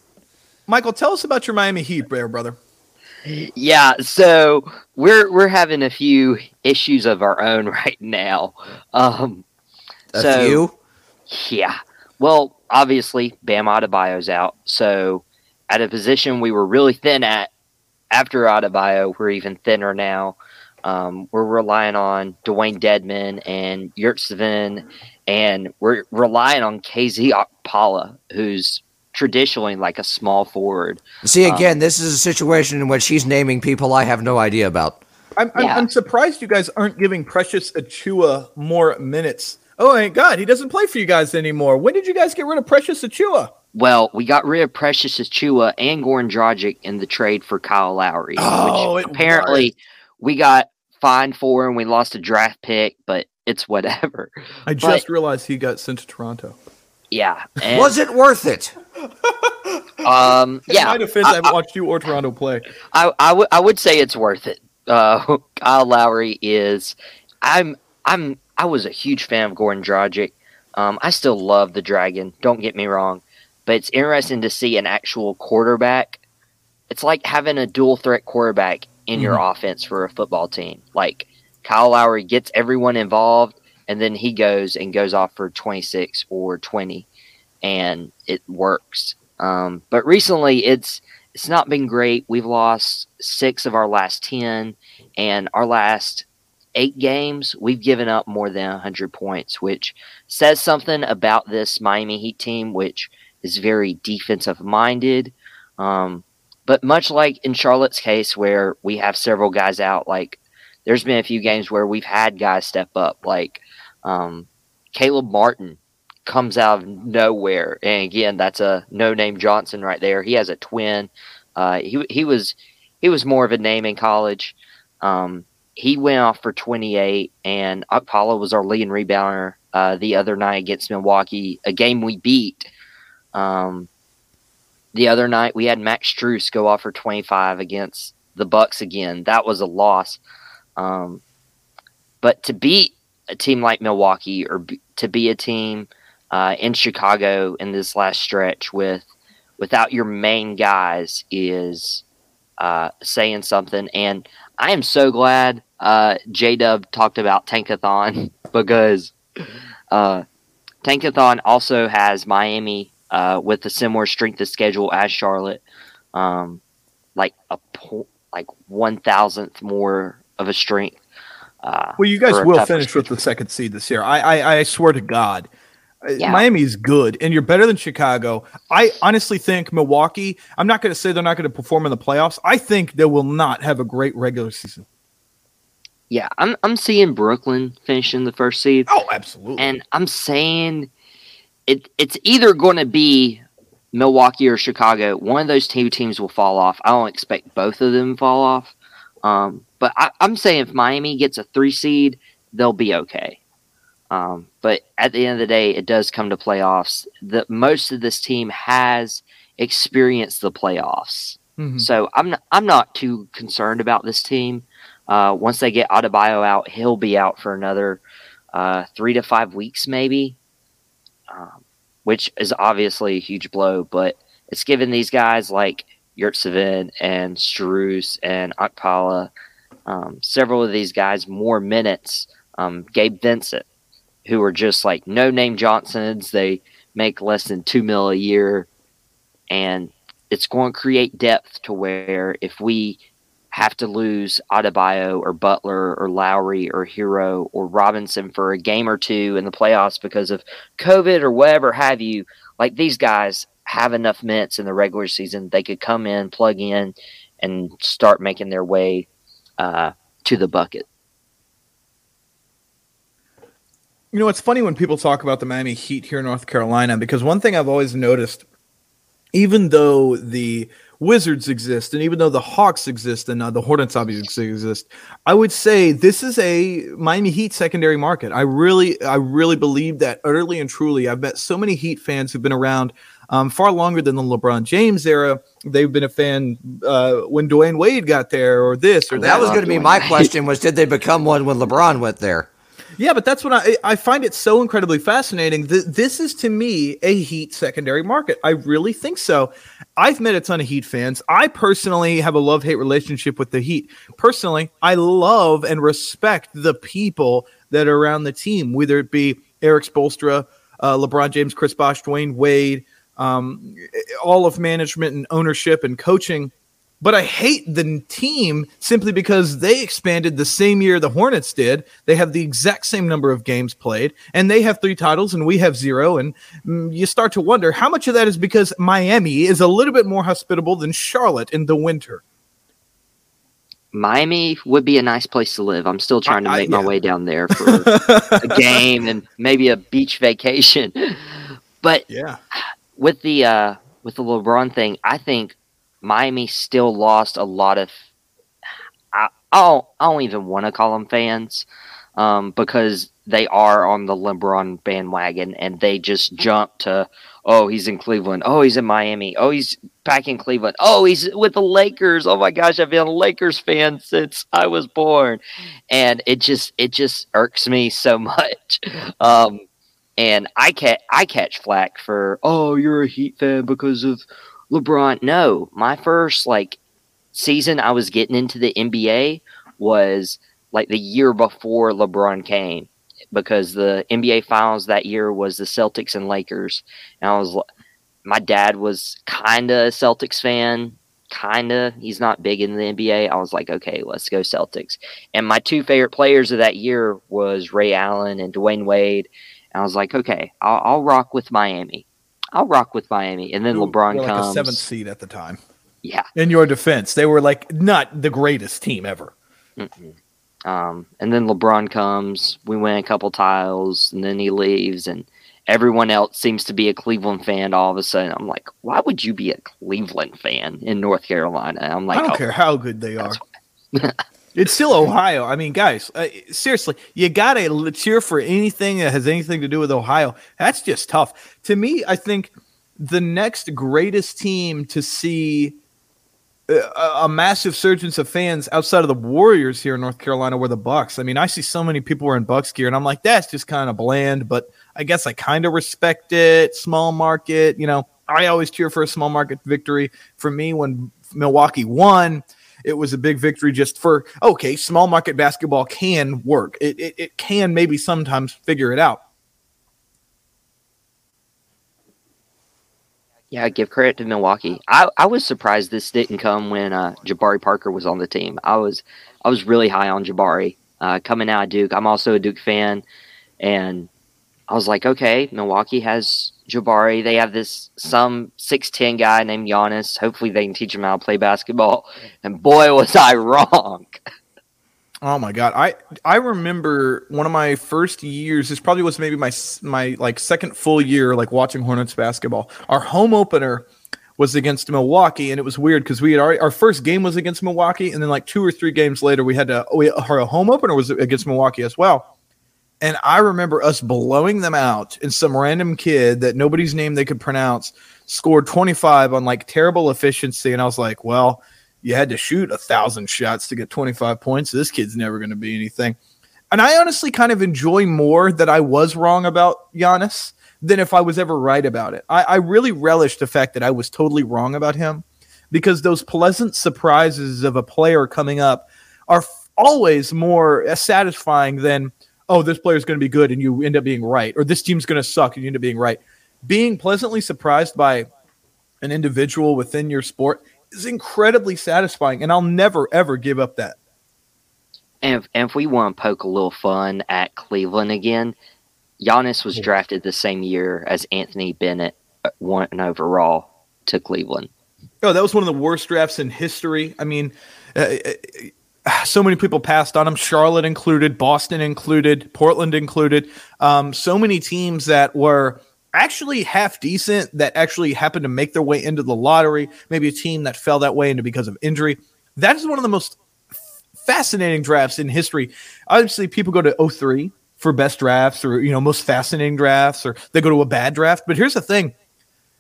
Michael, tell us about your Miami Heat, there, brother. Yeah, so we're we're having a few issues of our own right now. Um, a so, few. Yeah. Well, obviously, Bam Adebayo's out. So, at a position we were really thin at after Adebayo, we're even thinner now. Um, we're relying on Dewayne Dedmon and Yurtseven, and we're relying on KZ Okpala, who's traditionally like a small forward. See, Um, again, this is a situation in which he's naming people I have no idea about. I'm, I'm, Yeah. I'm surprised you guys aren't giving Precious Achiuwa more minutes. Oh my God, he doesn't play for you guys anymore. When did you guys get rid of Precious Achiuwa? Well, we got rid of Precious Achiuwa and Goran Dragic in the trade for Kyle Lowry, Oh, which it apparently we got fined for and we lost a draft pick, but it's whatever. I But- just realized he got sent to Toronto. Yeah. and, Was it worth it? Um, In yeah. my defense, I, haven't watched you or Toronto play. I, I would I would say it's worth it. Uh, Kyle Lowry is. I'm I'm I was a huge fan of Goran Dragic. Um, I still love the Dragon. Don't get me wrong, but it's interesting to see an actual quarterback. It's like having a dual threat quarterback in your offense for a football team. Like Kyle Lowry gets everyone involved, and then he goes and goes off for twenty six or twenty, and it works. Um, but recently, it's it's not been great. We've lost six of our last 10, and our last eight games, we've given up more than 100 points, which says something about this Miami Heat team, which is very defensive minded. Um, but much like in Charlotte's case, where we have several guys out, like there's been a few games where we've had guys step up, like um, Caleb Martin comes out of nowhere. And again, that's a no name Johnson right there. He has a twin. Uh, he he was he was more of a name in college. Um, he went off for 28, and Okpala was our leading rebounder uh, the other night against Milwaukee, a game we beat. Um, the other night we had Max Strus go off for 25 against the Bucks again. That was a loss. Um, but to beat a team like Milwaukee or be, to be a team uh, in Chicago in this last stretch with without your main guys is uh, saying something. And I am so glad uh, J Dub talked about Tankathon because uh, Tankathon also has Miami uh, with a similar strength of schedule as Charlotte, um, like a po- like one thousandth more of a strength. Uh, Well, you guys will finish with the second seed this year. I, I, I swear to God. Uh, Yeah. Miami's good, and you're better than Chicago. I honestly think Milwaukee. I'm not going to say they're not going to perform in the playoffs. I think they will not have a great regular season. Yeah, I'm I'm seeing Brooklyn finishing the first seed. Oh, absolutely. And I'm saying it it's either going to be Milwaukee or Chicago. One of those two teams will fall off. I don't expect both of them to fall off. Um, but I, I'm saying if Miami gets a three seed, they'll be okay. Um, but at the end of the day, it does come to playoffs. The most of this team has experienced the playoffs. Mhm. So I'm not, I'm not too concerned about this team. Uh, once they get Adebayo out, he'll be out for another uh, three to five weeks, maybe, um, which is obviously a huge blow. But it's given these guys like Yurtseven and Strus and Okpala, um, several of these guys more minutes. Um, Gabe Vincent, who are just like no name Johnsons. They make less than two mil a year, and it's going to create depth to where if we have to lose Adebayo or Butler or Lowry or Herro or Robinson for a game or two in the playoffs because of COVID or whatever have you, like these guys have enough minutes in the regular season, they could come in, plug in, and start making their way uh, to the bucket. You know, it's funny when people talk about the Miami Heat here in North Carolina because one thing I've always noticed, even though the Wizards exist and even though the Hawks exist and uh, the Hornets obviously exist, I would say this is a Miami Heat secondary market. I really, I really believe that utterly and truly. I've met so many Heat fans who've been around um, far longer than the LeBron James era. They've been a fan uh, when Dwyane Wade got there, or this or that. That was going to be my question: was did they become one when LeBron went there? Yeah, but that's what I I find it so incredibly fascinating. Th- This is to me a Heat secondary market. I really think so. I've met a ton of Heat fans. I personally have a love hate relationship with the Heat. Personally, I love and respect the people that are around the team, whether it be Erik Spoelstra, uh, LeBron James, Chris Bosh, Dwyane Wade, um, all of management and ownership and coaching. But I hate the team simply because they expanded the same year the Hornets did. They have the exact same number of games played, and they have three titles, and we have zero. And mm, you start to wonder how much of that is because Miami is a little bit more hospitable than Charlotte in the winter. Miami would be a nice place to live. I'm still trying to I- I- make my way down there for a game and maybe a beach vacation. But Yeah. with the uh, with the LeBron thing, I think Miami still lost a lot of. I, I don't. I don't even want to call them fans, um, because they are on the LeBron bandwagon and they just jump to, oh, he's in Cleveland. Oh, he's in Miami. Oh, he's back in Cleveland. Oh, he's with the Lakers. Oh my gosh, I've been a Lakers fan since I was born, and it just it just irks me so much. Um, and I catch I catch flack for oh you're a Heat fan because of LeBron. No, my first like season I was getting into the NBA was like the year before LeBron came because the NBA finals that year was the Celtics and Lakers, and I was my dad was kind of a Celtics fan. Kinda, he's not big in the NBA. I was like, okay, let's go Celtics. And my two favorite players of that year was Ray Allen and Dwyane Wade. And I was like, okay, I'll, I'll rock with Miami. I'll rock with Miami. And then LeBron like comes. a seventh seed at the time. Yeah. In your defense, they were like not the greatest team ever. Mm-mm. Um, and then LeBron comes. We win a couple tiles, and then he leaves, and everyone else seems to be a Cleveland fan. All of a sudden, I'm like, why would you be a Cleveland fan in North Carolina? I'm like, I don't oh, care how good they are. It's still Ohio. I mean, guys, uh, seriously, you got to cheer for anything that has anything to do with Ohio. That's just tough. To me, I think the next greatest team to see uh, a, a massive surge of fans outside of the Warriors here in North Carolina were the Bucks. I mean, I see so many people wearing Bucks gear, and I'm like, that's just kind of bland. But I guess I kind of respect it. Small market, you know. I always cheer for a small market victory. For me, when Milwaukee won, it was a big victory just for okay, small market basketball can work. It, it, it can maybe sometimes figure it out. Yeah, give credit to Milwaukee. I, I was surprised this didn't come when uh, Jabari Parker was on the team. I was I was really high on Jabari, uh, coming out of Duke. I'm also a Duke fan, and I was like, okay, Milwaukee has Jabari. They have this some six ten guy named Giannis. Hopefully, they can teach him how to play basketball. And boy, was I wrong. Oh my god, I I remember one of my first years. This probably was maybe my my like second full year like watching Hornets basketball. Our home opener was against Milwaukee, and it was weird because we had already our first game was against Milwaukee, and then like two or three games later, we had to we our home opener was against Milwaukee as well. And I remember us blowing them out, and some random kid that nobody's name they could pronounce scored 25 on like terrible efficiency, and I was like, well you had to shoot a thousand shots to get 25 points. This kid's never going to be anything. And I honestly kind of enjoy more that I was wrong about Giannis than if I was ever right about it. I, I really relish the fact that I was totally wrong about him because those pleasant surprises of a player coming up are always more uh, satisfying than, oh, this player is going to be good and you end up being right, or this team's going to suck and you end up being right. Being pleasantly surprised by an individual within your sport is incredibly satisfying, and I'll never ever give up that. And if, and if we want to poke a little fun at Cleveland again, Giannis was drafted the same year as Anthony Bennett uh, went overall to Cleveland. Oh, that was one of the worst drafts in history. I mean, uh, uh, so many people passed on him. Charlotte included, Boston included, Portland included. Um, so many teams that were actually half decent that actually happened to make their way into the lottery, maybe a team that fell that way into because of injury. That is one of the most fascinating drafts in history. Obviously, people go to 03 for best drafts or, you know, most fascinating drafts, or they go to a bad draft. But here's the thing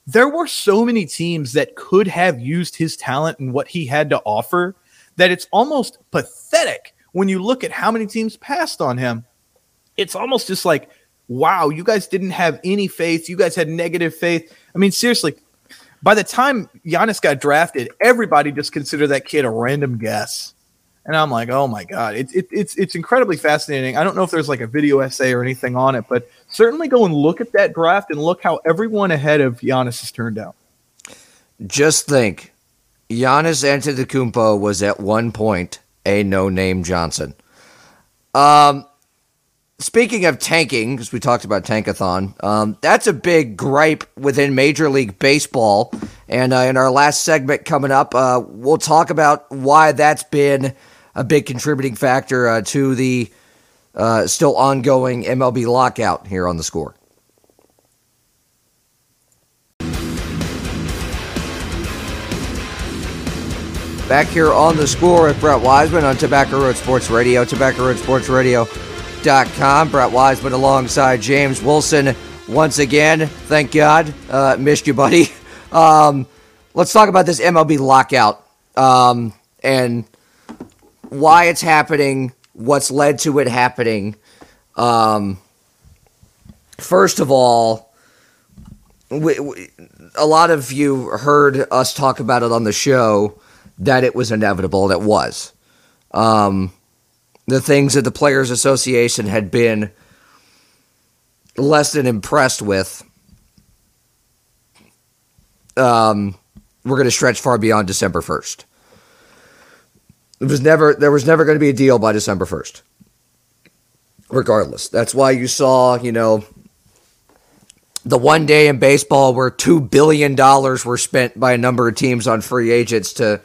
there were so many teams that could have used his talent and what he had to offer that it's almost pathetic when you look at how many teams passed on him. It's almost just like, wow, you guys didn't have any faith. You guys had negative faith. I mean, seriously, by the time Giannis got drafted, everybody just considered that kid a random guess. And I'm like, oh my god, it, it, it's it's incredibly fascinating. I don't know if there's like a video essay or anything on it, but certainly go and look at that draft and look how everyone ahead of Giannis has turned out. Just think, Giannis Antetokounmpo was at one point a no-name Johnson. Um, Speaking of tanking, because we talked about tankathon, um, that's a big gripe within Major League Baseball. And uh, in our last segment coming up, uh, we'll talk about why that's been a big contributing factor uh, to the uh, still ongoing MLB lockout here on the score. Back here on the score with Brett Wiseman on Tobacco Road Sports Radio, Tobacco Road Sports Radio com. Brett Wiseman alongside James Wilson once again. Thank God. Uh, missed you, buddy. Um, let's talk about this MLB lockout um, and why it's happening, what's led to it happening. Um, first of all, we, we, a lot of you heard us talk about it on the show that it was inevitable, it was. Um, the things that the Players Association had been less than impressed with um, we're going to stretch far beyond December 1st. It was never there was never going to be a deal by December 1st. Regardless. That's why you saw, you know, the one day in baseball where 2 billion dollars were spent by a number of teams on free agents to,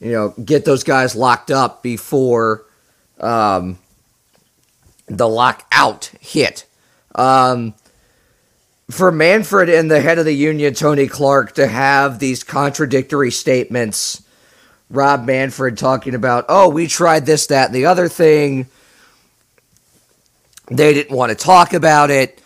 you know, get those guys locked up before um, the lockout hit. Um, for Manfred and the head of the union, Tony Clark, to have these contradictory statements, Rob Manfred talking about, oh, we tried this, that, and the other thing. They didn't want to talk about it.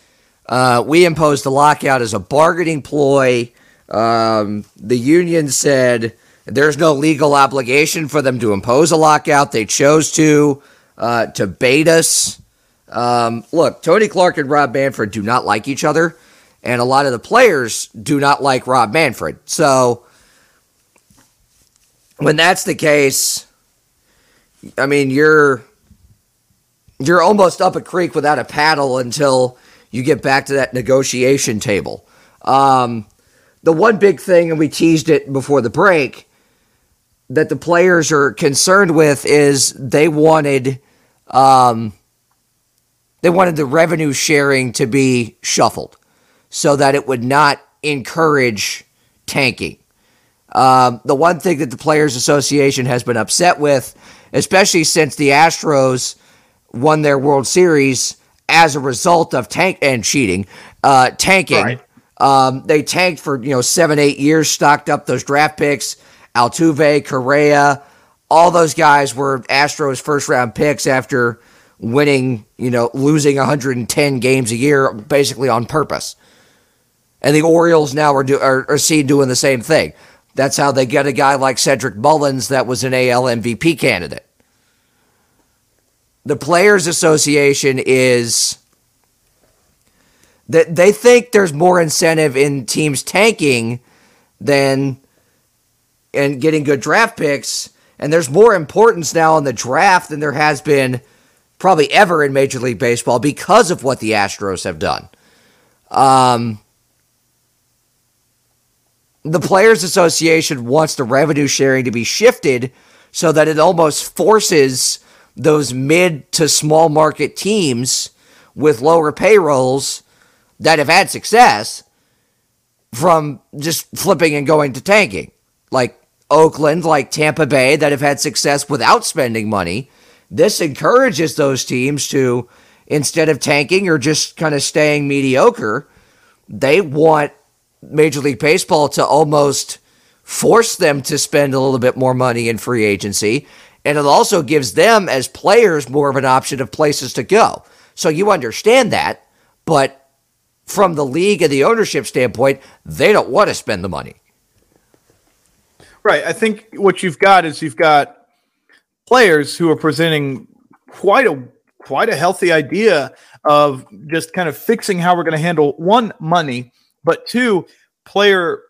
Uh, we imposed the lockout as a bargaining ploy. Um, the union said there's no legal obligation for them to impose a lockout. They chose to uh, to bait us. Um, look, Tony Clark and Rob Manfred do not like each other, and a lot of the players do not like Rob Manfred. So when that's the case, I mean you're you're almost up a creek without a paddle until you get back to that negotiation table. Um, the one big thing, and we teased it before the break, that the players are concerned with is they wanted Um, they wanted the revenue sharing to be shuffled so that it would not encourage tanking. Um, the one thing that the Players Association has been upset with, especially since the Astros won their World Series as a result of tank and cheating, uh, tanking. Right. Um, they tanked for you know seven, eight years, stocked up those draft picks. Altuve, Correa, all those guys were Astros first round picks after winning, you know, losing 110 games a year basically on purpose. And the Orioles now are, do, are, are seen doing the same thing. That's how they get a guy like Cedric Mullins that was an AL MVP candidate. The Players Association is that they think there's more incentive in teams tanking than and getting good draft picks and there's more importance now on the draft than there has been probably ever in Major League Baseball because of what the Astros have done. Um, the Players Association wants the revenue sharing to be shifted so that it almost forces those mid to small market teams with lower payrolls that have had success from just flipping and going to tanking. Like Oakland, like Tampa Bay, that have had success without spending money. This encourages those teams to, instead of tanking or just kind of staying mediocre, they want Major League Baseball to almost force them to spend a little bit more money in free agency. And it also gives them, as players, more of an option of places to go. So you understand that. But from the league and the ownership standpoint, they don't want to spend the money. Right. I think what you've got is you've got players who are presenting quite a quite a healthy idea of just kind of fixing how we're going to handle one money, but two player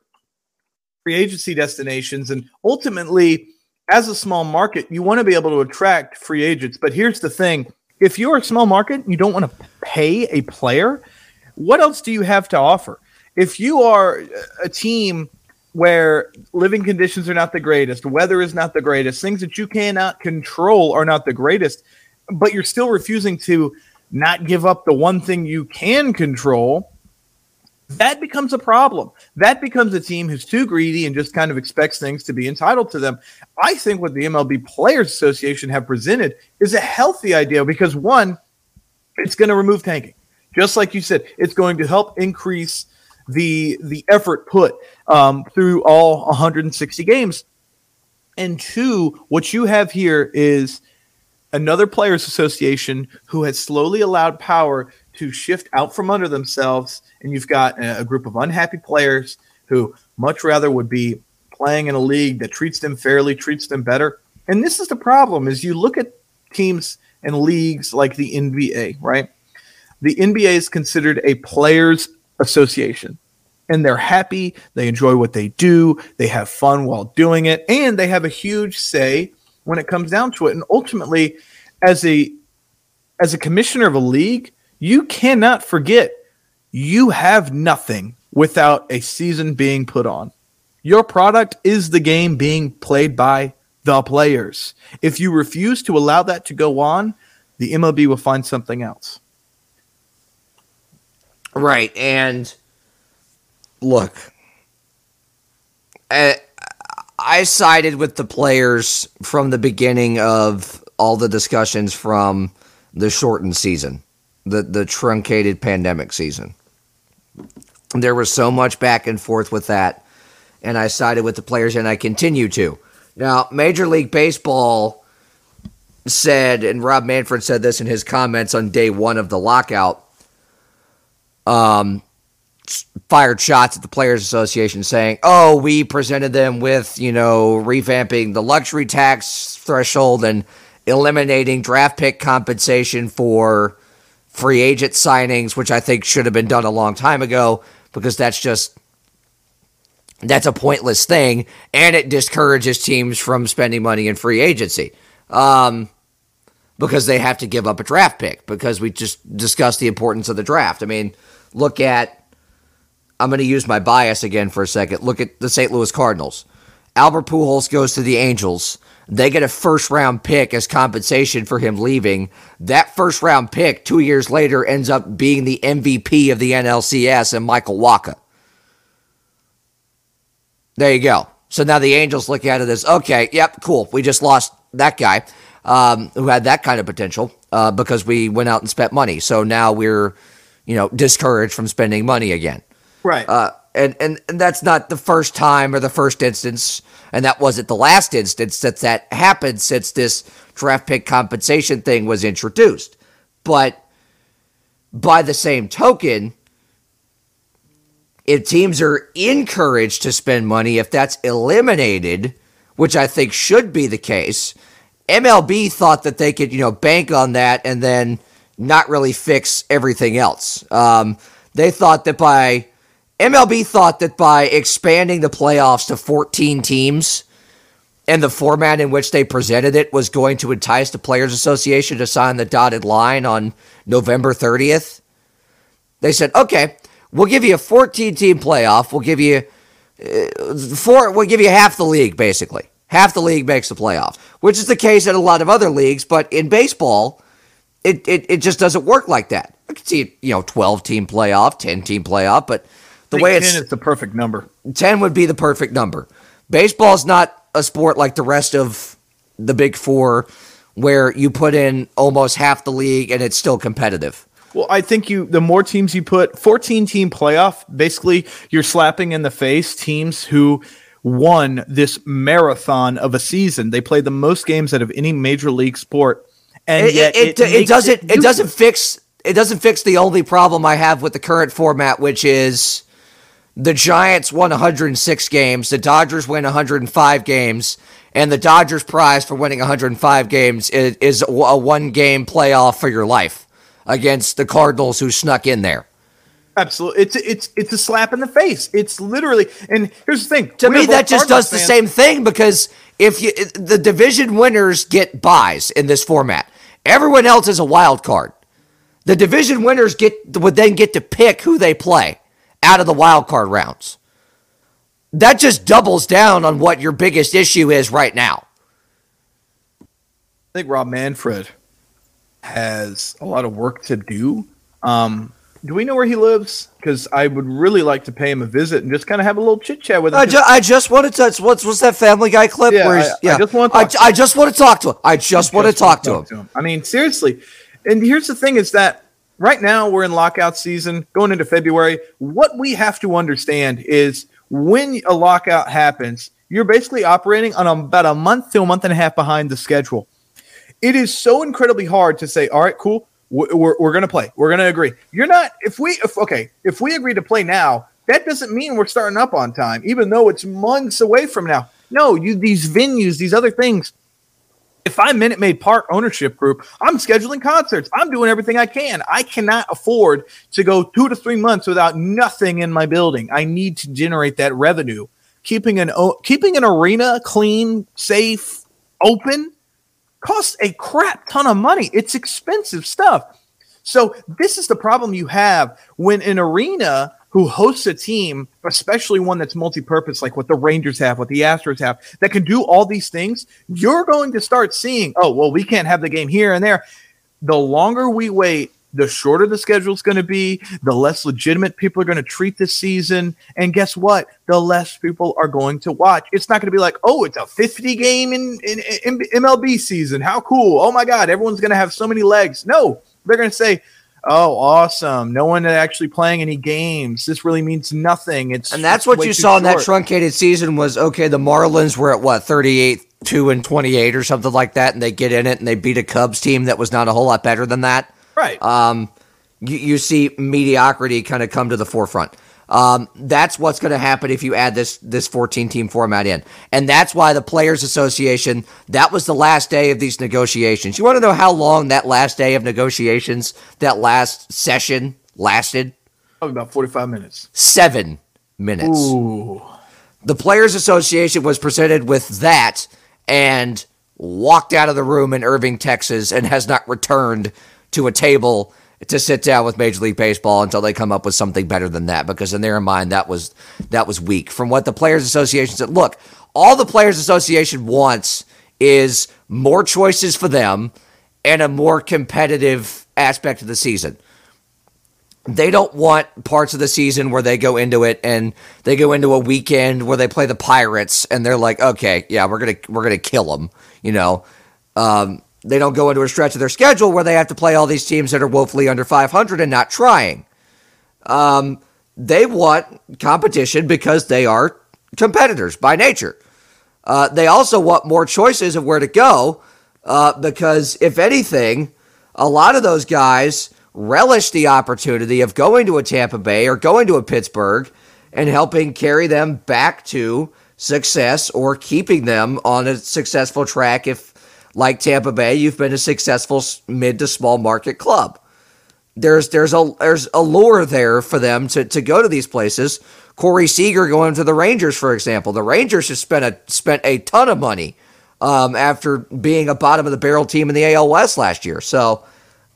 free agency destinations and ultimately as a small market, you want to be able to attract free agents. But here's the thing, if you're a small market, you don't want to pay a player, what else do you have to offer? If you are a team where living conditions are not the greatest, weather is not the greatest, things that you cannot control are not the greatest, but you're still refusing to not give up the one thing you can control, that becomes a problem. That becomes a team who's too greedy and just kind of expects things to be entitled to them. I think what the MLB Players Association have presented is a healthy idea because one, it's going to remove tanking. Just like you said, it's going to help increase the the effort put um, through all 160 games. And two, what you have here is another players association who has slowly allowed power to shift out from under themselves. And you've got a, a group of unhappy players who much rather would be playing in a league that treats them fairly treats them better. And this is the problem is you look at teams and leagues like the nba right? The nba is considered a players association and they're happy. They enjoy what they do. They have fun while doing it, and they have a huge say when it comes down to it. And ultimately, as a as a commissioner of a league, you cannot forget you have nothing without a season being put on. Your product is the game being played by the players. If you refuse to allow that to go on, the MLB will find something else. Right. And look, I, I sided with the players from the beginning of all the discussions from the shortened season, the the truncated pandemic season. There was so much back and forth with that, and I sided with the players, and I continue to. Now, Major League Baseball said, and Rob Manfred said this in his comments on day one of the lockout. Um, fired shots at the Players Association saying, oh, we presented them with, you know, revamping the luxury tax threshold and eliminating draft pick compensation for free agent signings, which I think should have been done a long time ago because that's just. That's a pointless thing, and it discourages teams from spending money in free agency um, because they have to give up a draft pick. Because we just discussed the importance of the draft. I mean, look at I'm going to use my bias again for a second. Look at the St. Louis Cardinals. Albert Pujols goes to the Angels. They get a first round pick as compensation for him leaving. That first round pick, two years later, ends up being the MVP of the NLCS and Michael Wacha. There you go. So now the Angels look at it as okay, yep, cool. We just lost that guy um, who had that kind of potential uh, because we went out and spent money. So now we're, you know, discouraged from spending money again. Right. Uh, and, and and that's not the first time or the first instance, and that wasn't the last instance that that happened since this draft pick compensation thing was introduced. But by the same token, if teams are encouraged to spend money, if that's eliminated, which I think should be the case, MLB thought that they could, you know, bank on that and then not really fix everything else. Um, they thought that by MLB thought that by expanding the playoffs to 14 teams and the format in which they presented it was going to entice the Players Association to sign the dotted line on November 30th. They said, "Okay, we'll give you a 14 team playoff. We'll give you uh, four we'll give you half the league basically. Half the league makes the playoffs, which is the case in a lot of other leagues, but in baseball, it, it, it just doesn't work like that. I can see, you know, 12 team playoff, 10 team playoff, but the way it's 10 is the perfect number. 10 would be the perfect number. Baseball's not a sport like the rest of the big four where you put in almost half the league and it's still competitive. Well, I think you the more teams you put 14 team playoff, basically you're slapping in the face teams who won this marathon of a season. They played the most games out of any major league sport. And it, yet it, it, it doesn't it useful. doesn't fix it doesn't fix the only problem I have with the current format, which is the Giants won 106 games, the Dodgers win 105 games, and the Dodgers prize for winning 105 games is, is a one game playoff for your life against the Cardinals who snuck in there. Absolutely. It's it's it's a slap in the face. It's literally and here's the thing. To me, that just Cardinals does the fans. same thing because if you the division winners get buys in this format, everyone else is a wild card. The division winners get would then get to pick who they play out of the wild card rounds. That just doubles down on what your biggest issue is right now. I think Rob Manfred has a lot of work to do. Um, do we know where he lives? Because I would really like to pay him a visit and just kind of have a little chit chat with him. I, ju- I just want to touch. What's what's that Family Guy clip? Yeah, where he's, I- I just wanna I, to I just want to talk to him. I just, want to talk to him. I mean, seriously. And here's the thing: is that right now we're in lockout season, going into February. What we have to understand is when a lockout happens, you're basically operating on about a month to a month and a half behind the schedule. It is so incredibly hard to say, all right, cool, we're, we're, going to play. We're going to agree. You're not, if we, if, okay, if we agree to play now, that doesn't mean we're starting up on time, even though it's months away from now. No, you, these venues, these other things, if I'm Minute Maid Park ownership group, I'm scheduling concerts. I'm doing everything I can. I cannot afford to go two to three months without nothing in my building. I need to generate that revenue. Keeping an keeping an arena clean, safe, open costs a crap ton of money. It's expensive stuff. So this is the problem you have when an arena who hosts a team, especially one that's multi-purpose, like what the Rangers have, what the Astros have, that can do all these things, you're going to start seeing, oh, well, we can't have the game here and there. The longer we wait, the shorter the schedule is going to be, the less legitimate people are going to treat this season. And guess what? The less people are going to watch. It's not going to be like, oh, it's a 50 game in, in, in MLB season. How cool. Oh my God, everyone's going to have so many legs. No, they're going to say, oh, awesome. No one actually playing any games. This really means nothing. It's And that's what you saw in that truncated season was okay, the Marlins were at what, 38, 2 and 28 or something like that, and they get in it and they beat a Cubs team that was not a whole lot better than that. Right. Um, you, you see mediocrity kind of come to the forefront. Um, that's what's going to happen if you add this this 14 team format in, and that's why the Players Association that was the last day of these negotiations. You want to know how long that last day of negotiations, that last session lasted? Probably about 45 minutes. Seven minutes. Ooh. The Players Association was presented with that and walked out of the room in Irving, Texas, and has not returned to a table to sit down with Major League Baseball until they come up with something better than that. Because in their mind, that was that was weak. From what the Players Association said, look, all the Players Association wants is more choices for them and a more competitive aspect of the season. They don't want parts of the season where they go into it and they go into a weekend where they play the Pirates and they're like, okay, yeah, we're gonna we're gonna kill them. You know, um, they don't go into a stretch of their schedule where they have to play all these teams that are woefully under 500 and not trying. Um, they want competition because they are competitors by nature. Uh, they also want more choices of where to go uh, because, if anything, a lot of those guys relish the opportunity of going to a Tampa Bay or going to a Pittsburgh and helping carry them back to success or keeping them on a successful track if, like Tampa Bay, you've been a successful mid to small market club. There's there's a there's a lure there for them to, to go to these places. Corey Seager going to the Rangers, for example. The Rangers have spent a spent a ton of money um, after being a bottom of the barrel team in the AL West last year. So,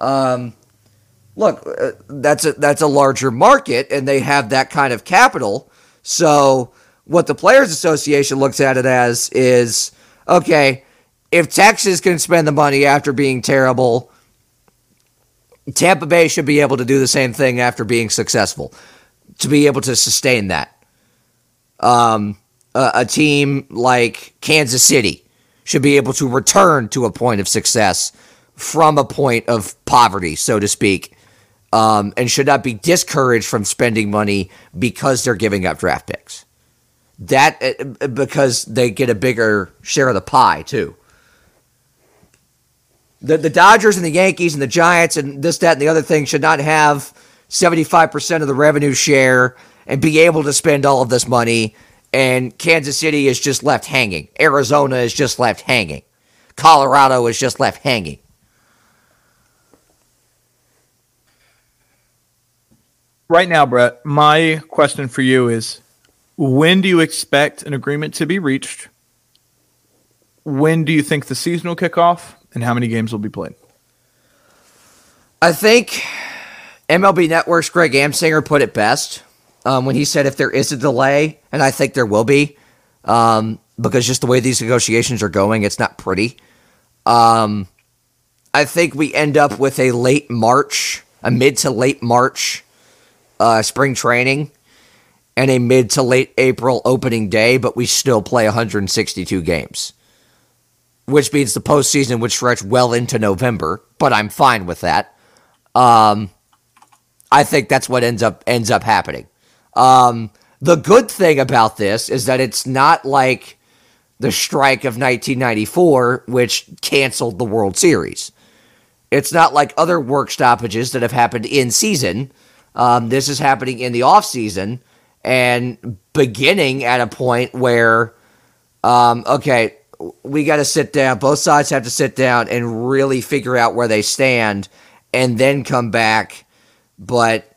um, look, uh, that's a that's a larger market, and they have that kind of capital. So, what the Players Association looks at it as is okay. If Texas can spend the money after being terrible, Tampa Bay should be able to do the same thing after being successful to be able to sustain that. Um, a, a team like Kansas City should be able to return to a point of success from a point of poverty, so to speak, um, and should not be discouraged from spending money because they're giving up draft picks. That uh, because they get a bigger share of the pie too the, the Dodgers and the Yankees and the Giants and this, that, and the other thing should not have 75% of the revenue share and be able to spend all of this money. And Kansas City is just left hanging. Arizona is just left hanging. Colorado is just left hanging. Right now, Brett, my question for you is when do you expect an agreement to be reached? When do you think the season will kick off? And how many games will be played? I think MLB Network's Greg Amsinger put it best um, when he said if there is a delay, and I think there will be, um, because just the way these negotiations are going, it's not pretty. Um, I think we end up with a late March, a mid to late March uh, spring training, and a mid to late April opening day, but we still play 162 games which means the postseason would stretch well into November, but I'm fine with that. Um, I think that's what ends up ends up happening. Um, the good thing about this is that it's not like the strike of 1994, which canceled the World Series. It's not like other work stoppages that have happened in season. Um, this is happening in the off season and beginning at a point where, um, okay, we got to sit down. Both sides have to sit down and really figure out where they stand and then come back. But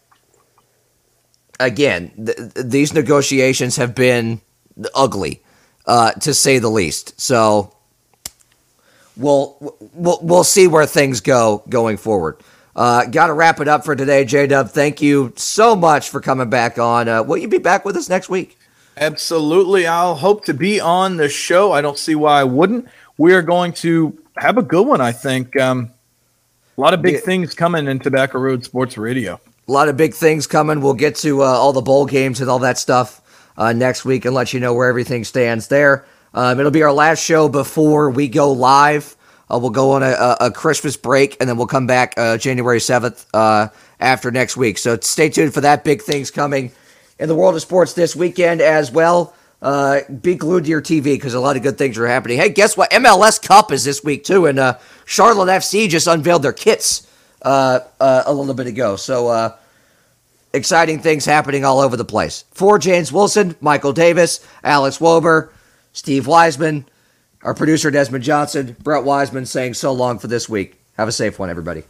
again, th- these negotiations have been ugly, uh, to say the least. So we'll, we'll, we'll see where things go going forward. Uh, Got to wrap it up for today, J Dub. Thank you so much for coming back on. Uh, will you be back with us next week? Absolutely. I'll hope to be on the show. I don't see why I wouldn't. We are going to have a good one, I think. Um, a lot of big yeah. things coming in Tobacco Road Sports Radio. A lot of big things coming. We'll get to uh, all the bowl games and all that stuff uh, next week and let you know where everything stands there. Um, it'll be our last show before we go live. Uh, we'll go on a, a, Christmas break and then we'll come back uh, January 7th uh, after next week. So stay tuned for that. Big things coming in the world of sports this weekend as well. Uh, be glued to your TV because a lot of good things are happening. Hey, guess what? MLS Cup is this week too, and uh, Charlotte FC just unveiled their kits uh, uh, a little bit ago. So uh, exciting things happening all over the place. For James Wilson, Michael Davis, Alex Wober, Steve Wiseman, our producer Desmond Johnson, Brett Wiseman saying so long for this week. Have a safe one, everybody.